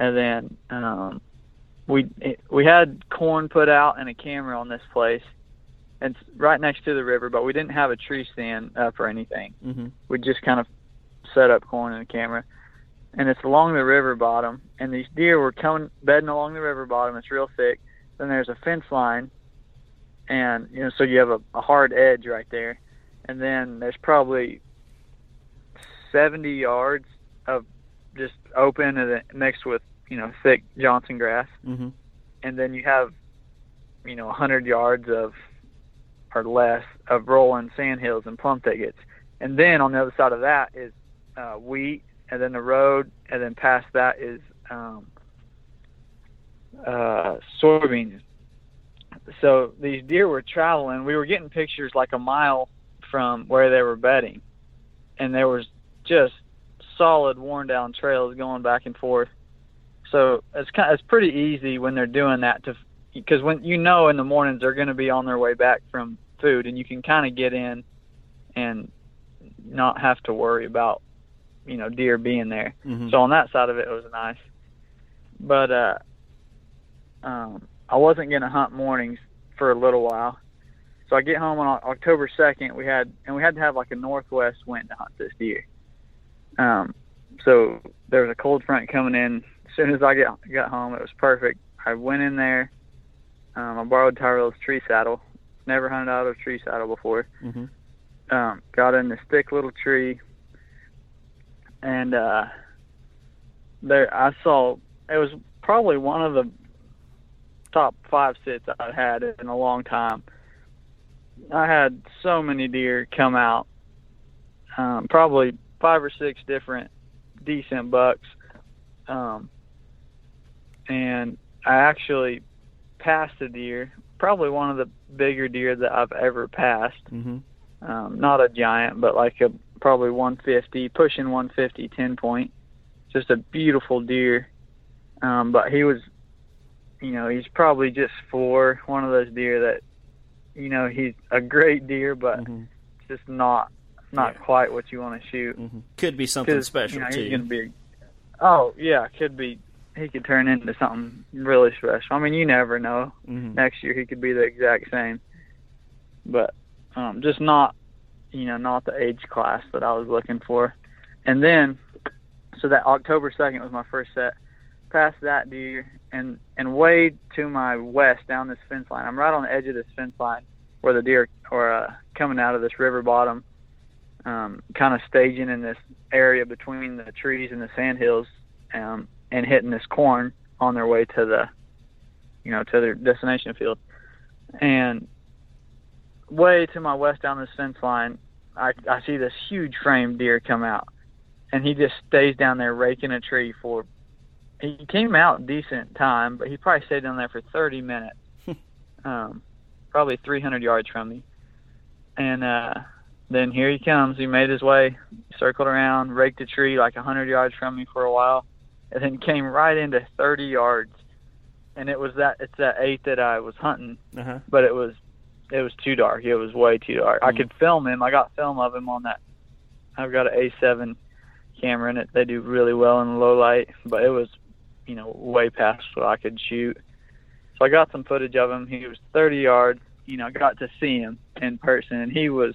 and then um, we we had corn put out and a camera on this place, and it's right next to the river, but we didn't have a tree stand up or anything. Mm-hmm. We just kind of set up corn and a camera, and it's along the river bottom, and these deer were coming bedding along the river bottom. It's real thick. Then there's a fence line, and you know so you have a, a hard edge right there, and then there's probably 70 yards of just open and then mixed with you know thick Johnson grass, Mm-hmm. and then you have you know 100 yards of or less of rolling sand hills and plum thickets, and then on the other side of that is uh, wheat, and then the road, and then past that is um, uh, soybeans. So these deer were traveling. We were getting pictures like a mile from where they were bedding, and there was just solid worn down trails going back and forth. So it's kind of, it's pretty easy when they're doing that to because when you know in the mornings they're going to be on their way back from food and you can kind of get in and not have to worry about you know deer being there. Mm-hmm. So on that side of it, it was nice. But uh, um, I wasn't gonna hunt mornings for a little while. So I get home on October second. We had and we had to have like a northwest wind to hunt this deer. Um, so there was a cold front coming in. As soon as I get got home, it was perfect. I went in there. Um, I borrowed Tyrell's tree saddle. Never hunted out of a tree saddle before Mm-hmm. um, got in this thick little tree, and uh, there I saw it was probably one of the top five sits I've had in a long time. I had so many deer come out, um, probably five or six different decent bucks, um, and I actually passed a deer, probably one of the bigger deer that I've ever passed Mm-hmm. um, not a giant, but like a probably 150, pushing 150, 10 point. Just a beautiful deer. Um, but he was, you know, he's probably just four, one of those deer that, you know, he's a great deer, but Mm-hmm. just not not Yeah. quite what you want to shoot. Mm-hmm. Could be something special you know, too. gonna be. Oh yeah, could be. He could turn into something really special. I mean, you never know mm-hmm. next year he could be the exact same. But um, just not, you know, not the age class that I was looking for. And then, so that October second was my first set. Past that deer, and and way to my west down this fence line. I'm right on the edge of this fence line where the deer are uh, coming out of this river bottom, um, kind of staging in this area between the trees and the sand hills, um, and hitting this corn on their way to the, you know, to their destination field. And way to my west down this fence line, I, I see this huge frame deer come out, and he just stays down there raking a tree for. He came out decent time, but he probably stayed down there for 30 minutes, um, probably 300 yards from me. And uh, then here he comes. He made his way, circled around, raked a tree like a 100 yards from me for a while, and then came right into 30 yards. And it was that it's that eight that I was hunting Uh-huh. but it was it was too dark. It was way too dark. I Mhm. could film him. I got film of him on that I've got an A7 camera in it they do really well in low light, but it was, you know, way past what I could shoot. So I got some footage of him. He was 30 yards. You know, I got to see him in person, and he was,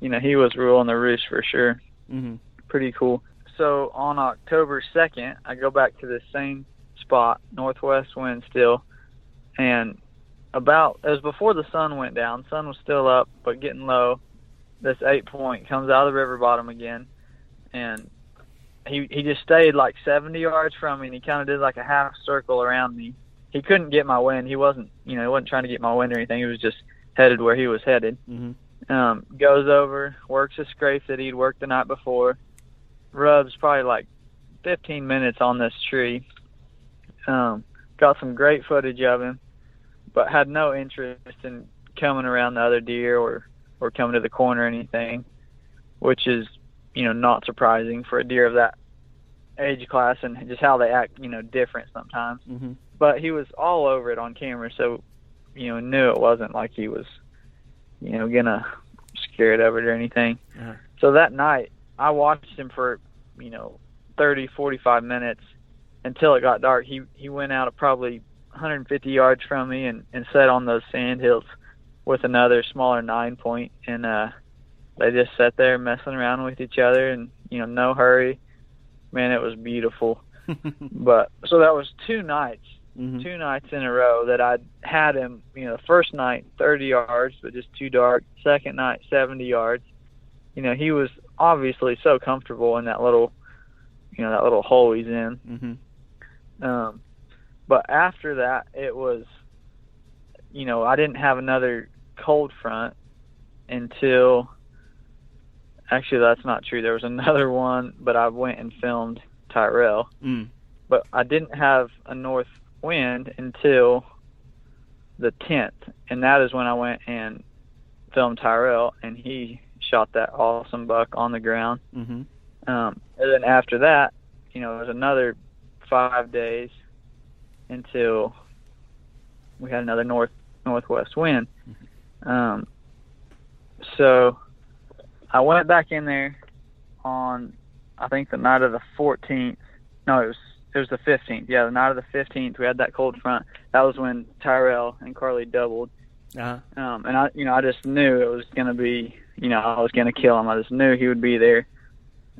you know, he was ruling the roost for sure. Mm-hmm. Pretty cool. So on October 2nd, I go back to the same spot, northwest wind still, and about it was before the sun went down. Sun was still up, but getting low. This eight point comes out of the river bottom again, and he he just stayed like 70 yards from me, and he kind of did like a half circle around me. He couldn't get my wind. He wasn't, you know, he wasn't trying to get my wind or anything. He was just headed where he was headed. Mm-hmm. Um, goes over, works a scrape that he'd worked the night before, rubs probably like 15 minutes on this tree. Um, got some great footage of him, but had no interest in coming around the other deer or or coming to the corner or anything, which is you know not surprising for a deer of that age class and just how they act you know different sometimes. Mm-hmm. But he was all over it on camera, so you know knew it wasn't like he was you know gonna scared of it or anything. Uh-huh. So that night I watched him for you know 30 45 minutes until it got dark. He he went out probably 150 yards from me and and sat on those sand hills with another smaller nine point and uh they just sat there messing around with each other and you know no hurry man it was beautiful but so that was two nights mm-hmm. two nights in a row that i had him you know the first night 30 yards but just too dark second night 70 yards you know he was obviously so comfortable in that little you know that little hole he's in Mm-hmm. um, but after that, it was, you know, I didn't have another cold front until. Actually, that's not true. There was another one, but I went and filmed Tyrell. Mm. But I didn't have a north wind until the 10th, and that is when I went and filmed Tyrell, and he shot that awesome buck on the ground. Mm-hmm. Um, and then after that, you know, it was another five days until we had another north northwest wind. Um, so I went back in there on I think the night of the 14th. No, it was it was the 15th. Yeah, the night of the 15th. We had that cold front. That was when Tyrell and Carly doubled. Uh-huh. Um, and I, you know, I just knew it was gonna be, you know, I was gonna kill him. I just knew he would be there.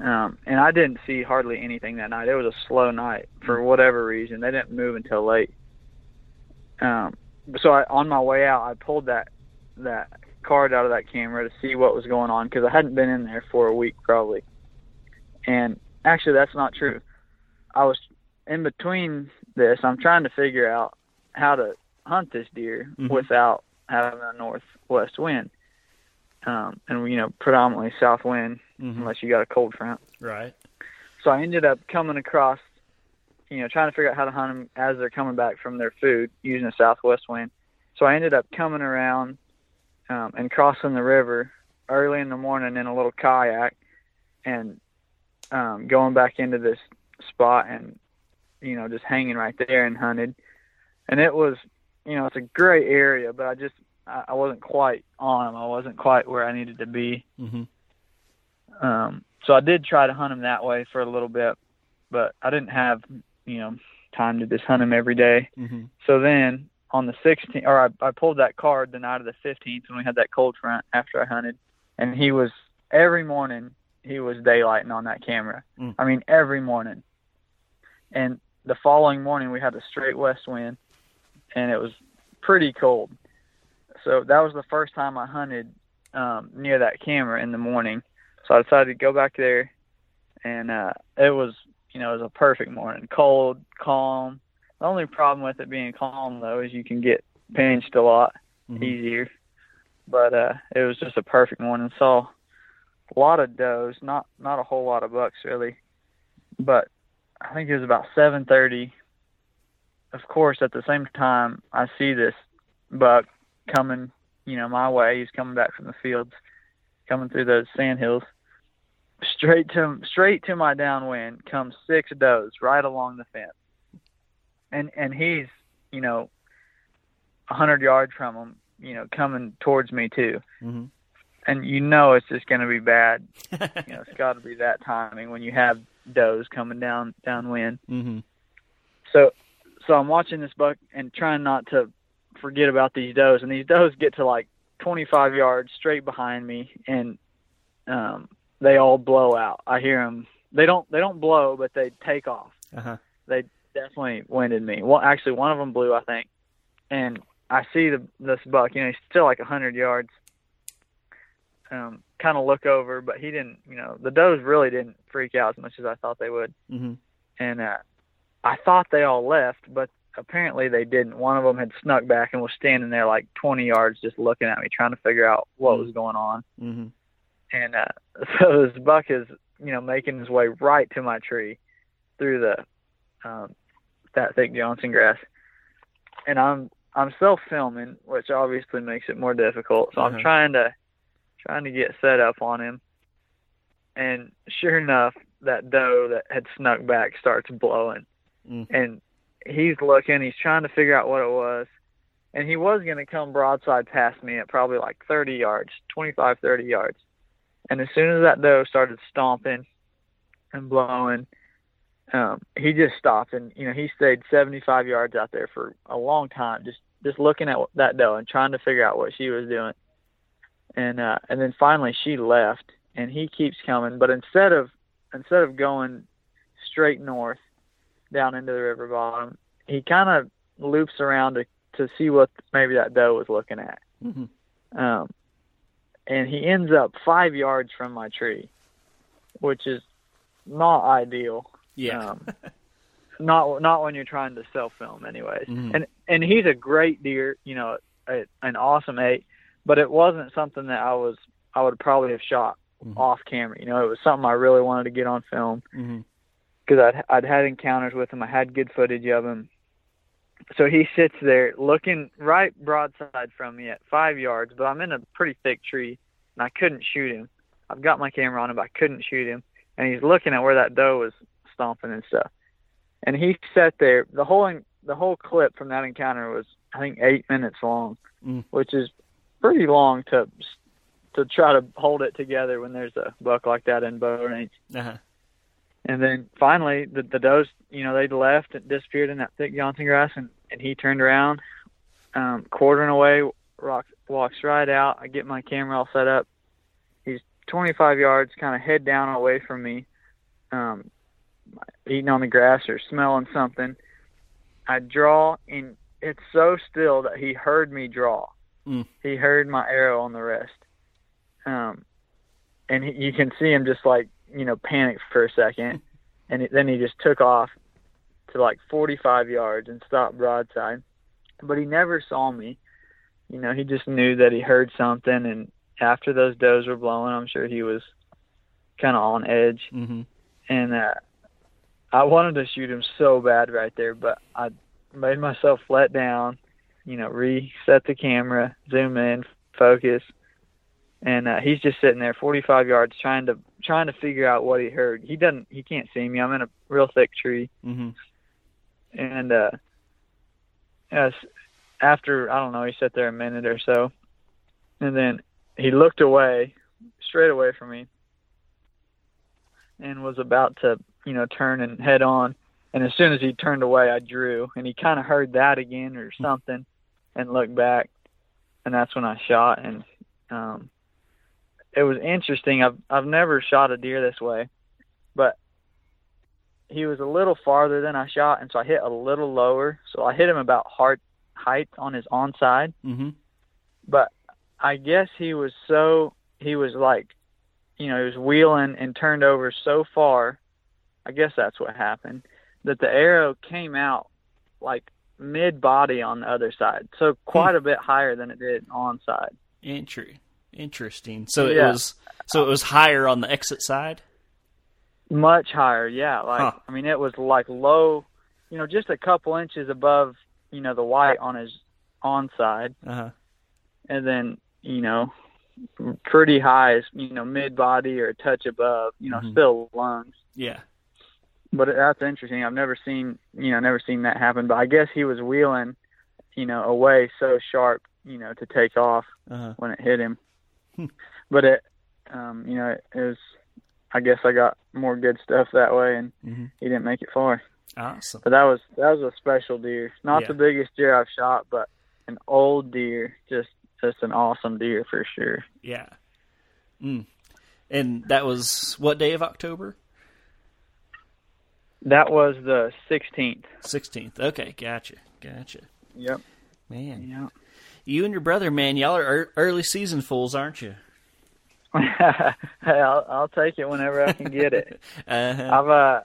Um, and I didn't see hardly anything that night. It was a slow night for whatever reason. They didn't move until late. Um, so I, on my way out, I pulled that that card out of that camera to see what was going on because I hadn't been in there for a week probably. And actually, that's not true. I was in between this. I'm trying to figure out how to hunt this deer Mhm. without having a northwest wind. Um, and you know, predominantly south wind Mm-hmm. unless you got a cold front. Right. So I ended up coming across, you know, trying to figure out how to hunt them as they're coming back from their food using a southwest wind. So I ended up coming around um, and crossing the river early in the morning in a little kayak and um, going back into this spot and, you know, just hanging right there and hunted. And it was, you know, it's a great area, but I just, I I wasn't quite on them. I wasn't quite where I needed to be. Mm-hmm. Um, so I did try to hunt him that way for a little bit, but I didn't have, you know, time to just hunt him every day. Mm-hmm. So then on the 16th, or I, I pulled that card the night of the 15th when we had that cold front after I hunted, and he was every morning he was daylighting on that camera. Mm. I mean every morning. And the following morning we had a straight west wind, and it was pretty cold. So that was the first time I hunted um, near that camera in the morning. So I decided to go back there, and uh, it was you know it was a perfect morning, cold, calm. The only problem with it being calm though is you can get pinched a lot Mhm. easier. But uh, it was just a perfect morning. Saw a lot of does, not not a whole lot of bucks really, but I think it was about 7:30. Of course, at the same time, I see this buck coming, you know, my way. He's coming back from the fields, coming through those sand hills. Straight to straight to my downwind comes six does right along the fence, and and he's, you know, a hundred yards from him, you know, coming towards me too Mm-hmm. and you know it's just going to be bad. you know, it's got to be that timing when you have does coming down downwind. Mm-hmm. So, so I'm watching this buck and trying not to forget about these does, and these does get to like 25 yards straight behind me, and um, they all blow out. I hear them. They don't. They don't blow, but they take off. Uh-huh. They definitely winded me. Well, actually, one of them blew, I think, and I see the this buck. You know, he's still like 100 yards. Um, kind of look over, but he didn't. You know, the does really didn't freak out as much as I thought they would. Mm-hmm. And uh, I thought they all left, but apparently they didn't. One of them had snuck back and was standing there like 20 yards, just looking at me, trying to figure out what was going on. Mm-hmm. And uh, so this buck is, you know, making his way right to my tree through the um, that thick Johnson grass, and I'm I'm self filming, which obviously makes it more difficult. So Uh-huh. I'm trying to trying to get set up on him, and sure enough, that doe that had snuck back starts blowing, Mm. and he's looking, he's trying to figure out what it was, and he was going to come broadside past me at probably like 30 yards, 25, 30 yards, and as soon as that doe started stomping and blowing. Um, he just stopped. And you know he stayed 75 yards out there for a long time just just looking at that doe and trying to figure out what she was doing and uh and then finally she left and he keeps coming but instead of instead of going straight north down into the river bottom he kind of loops around to to see what maybe that doe was looking at Mm-hmm. um and he ends up five yards from my tree which is not ideal Yeah. um, not not when you're trying to self film, anyways. Mhm. And and he's a great deer, you know, a, an awesome eight, but it wasn't something that I was I would probably have shot Mhm. off camera. You know, it was something I really wanted to get on film mm-hmm. because I'd I'd had encounters with him. I had good footage of him. So he sits there looking right broadside from me at five yards, but I'm in a pretty thick tree and I couldn't shoot him. I've got my camera on him, but I couldn't shoot him. And he's looking at where that doe was stomping and stuff. And he sat there. The whole the whole clip from that encounter was I think eight minutes long, Mm. which is pretty long to to try to hold it together when there's a buck like that in bow range. Uh-huh. And then finally, the the does, you know, they left and disappeared in that thick Johnson grass, and and he turned around, um, quartering away, rock, walks right out. I get my camera all set up. He's 25 yards, kind of head down away from me, um, eating on the grass or smelling something. I draw, and it's so still that he heard me draw. Mm. He heard my arrow on the rest. Um, and he, you can see him just like you know panic for a second, and then he just took off to like 45 yards and stopped broadside. But he never saw me. You know, he just knew that he heard something, and after those does were blowing, I'm sure he was kind of on edge. Mm-hmm. And uh, I wanted to shoot him so bad right there, but I made myself let down. You know, reset the camera, zoom in, focus, and uh, he's just sitting there 45 yards trying to trying to figure out what he heard. He doesn't he can't see me. I'm in a real thick tree. Mm-hmm. and uh as after i don't know he sat there a minute or so. And then he looked away straight away from me and was about to you know turn and head on and as soon as he turned away i drew and he kind of heard that again or something and looked back and that's when i shot and um it was interesting i've i've never shot a deer this way but he was a little farther than i shot and so i hit a little lower so i hit him about heart height on his onside Mm-hmm. but I guess he was so he was like, you know, he was wheeling and turned over so far. I guess that's what happened. That the arrow came out like mid body on the other side, so quite a bit higher than it did on side. Entry. interesting. So it Yeah. was so it was higher on the exit side. Much higher, yeah. Like Huh. I mean, it was like low, you know, just a couple inches above, you know, the white on his on side. Uh-huh. and then you know pretty high you know mid body or a touch above you know Mhm. still lungs Yeah. But that's interesting i've never seen you know never seen that happen but i guess he was wheeling you know away so sharp you know to take off Uh-huh. when it hit him Hmm. but it, um, you know, it, it was. I guess I got more good stuff that way, and Mm-hmm. he didn't make it far. Awesome. But that was that was a special deer. Not Yeah. the biggest deer I've shot, but an old deer. Just just an awesome deer for sure. Yeah. Mm. And that was what day of October? That was the 16th. 16th. Okay, gotcha. Gotcha. Yep. Man, Yeah. you and your brother, man, y'all are early season fools, aren't you? hey, I'll I'll take it whenever I can get it. Uh-huh. I've uh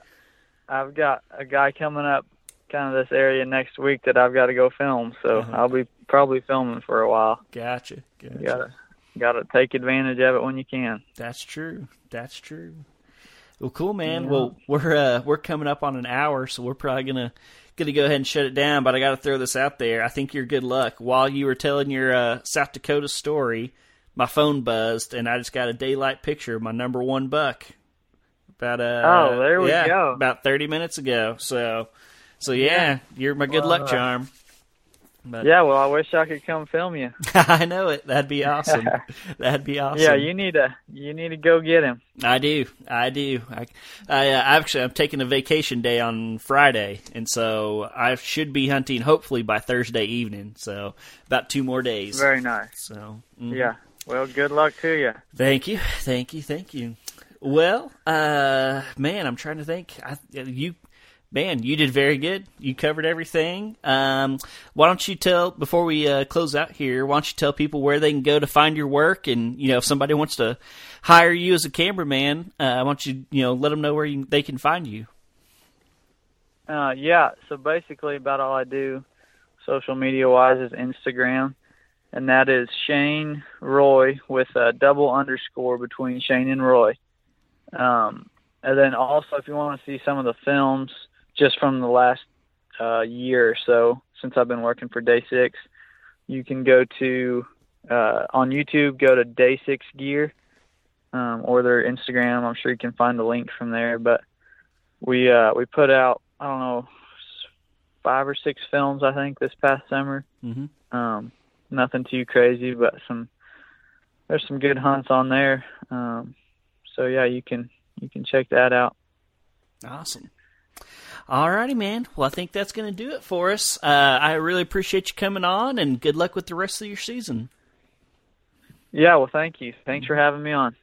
I've got a guy coming up kind of this area next week that I've got to go film, so Uh-huh. I'll be probably filming for a while. Gotcha. Gotcha. You gotta gotta take advantage of it when you can. That's true. That's true. Well, cool, man. Yeah. Well, we're uh, we're coming up on an hour, so we're probably gonna gonna go ahead and shut it down. But I got to throw this out there. I think you're good luck. While you were telling your uh, South Dakota story, my phone buzzed, and I just got a daylight picture of my number one buck. About uh, Oh, there we yeah, go. About thirty minutes ago. So, so yeah, you're my good luck uh, charm. But Yeah, well, I wish I could come film you. I know it. That'd be awesome. That'd be awesome. Yeah, you need to you need to go get him. I do. I do. I, I uh, actually I'm taking a vacation day on Friday, and so I should be hunting hopefully by Thursday evening. So about two more days. Very nice. So mhm. Yeah. Well, good luck to you. Thank you. Thank you. Thank you. Well, uh, man, I'm trying to think. I, you, man, you did very good. You covered everything. Um, why don't you tell before we uh, close out here? Why don't you tell people where they can go to find your work, and you know if somebody wants to hire you as a cameraman, uh, why don't you you know let them know where you, they can find you? Uh, yeah. So basically, about all I do, social media wise, is Instagram, and that is Shane Roy with a double underscore between Shane and Roy. Um, and then also, if you want to see some of the films just from the last uh, year or so since I've been working for Day Six, you can go to uh, on YouTube. Go to Day Six Gear um, or their Instagram. I'm sure you can find the link from there. But we uh, we put out I don't know five or six films I think this past summer. Mm-hmm. Um, nothing too crazy, but some there's some good hunts on there. Um, so yeah, you can you can check that out. Awesome. Alrighty, man. Well, I think that's going to do it for us. Uh, I really appreciate you coming on, and good luck with the rest of your season. Yeah, well, thank you. Thanks for having me on.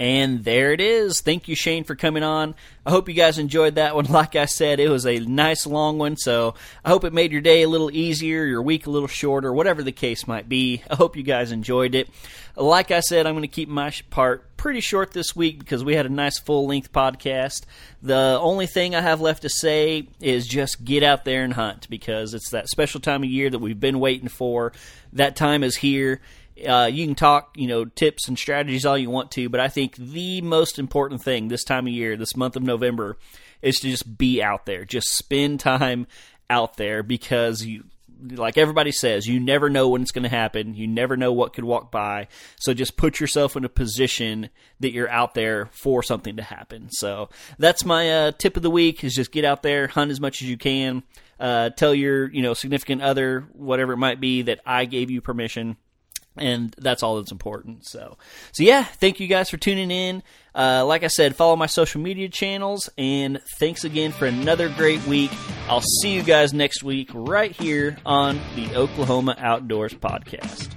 And there it is. Thank you, Shane, for coming on. I hope you guys enjoyed that one. Like I said, it was a nice long one, so I hope it made your day a little easier, your week a little shorter, whatever the case might be. I hope you guys enjoyed it. Like I said, I'm going to keep my part pretty short this week because we had a nice full length podcast. The only thing I have left to say is just get out there and hunt because it's that special time of year that we've been waiting for. That time is here uh, you can talk, you know, tips and strategies all you want to, but I think the most important thing this time of year, this month of November, is to just be out there. Just spend time out there because you, like everybody says, you never know when it's going to happen. You never know what could walk by. So just put yourself in a position that you're out there for something to happen. So that's my uh, tip of the week: is just get out there, hunt as much as you can. Uh, tell your, you know, significant other, whatever it might be, that I gave you permission and that's all that's important. So, so yeah, thank you guys for tuning in. Uh, like I said, follow my social media channels, and thanks again for another great week. I'll see you guys next week right here on the Oklahoma Outdoors Podcast.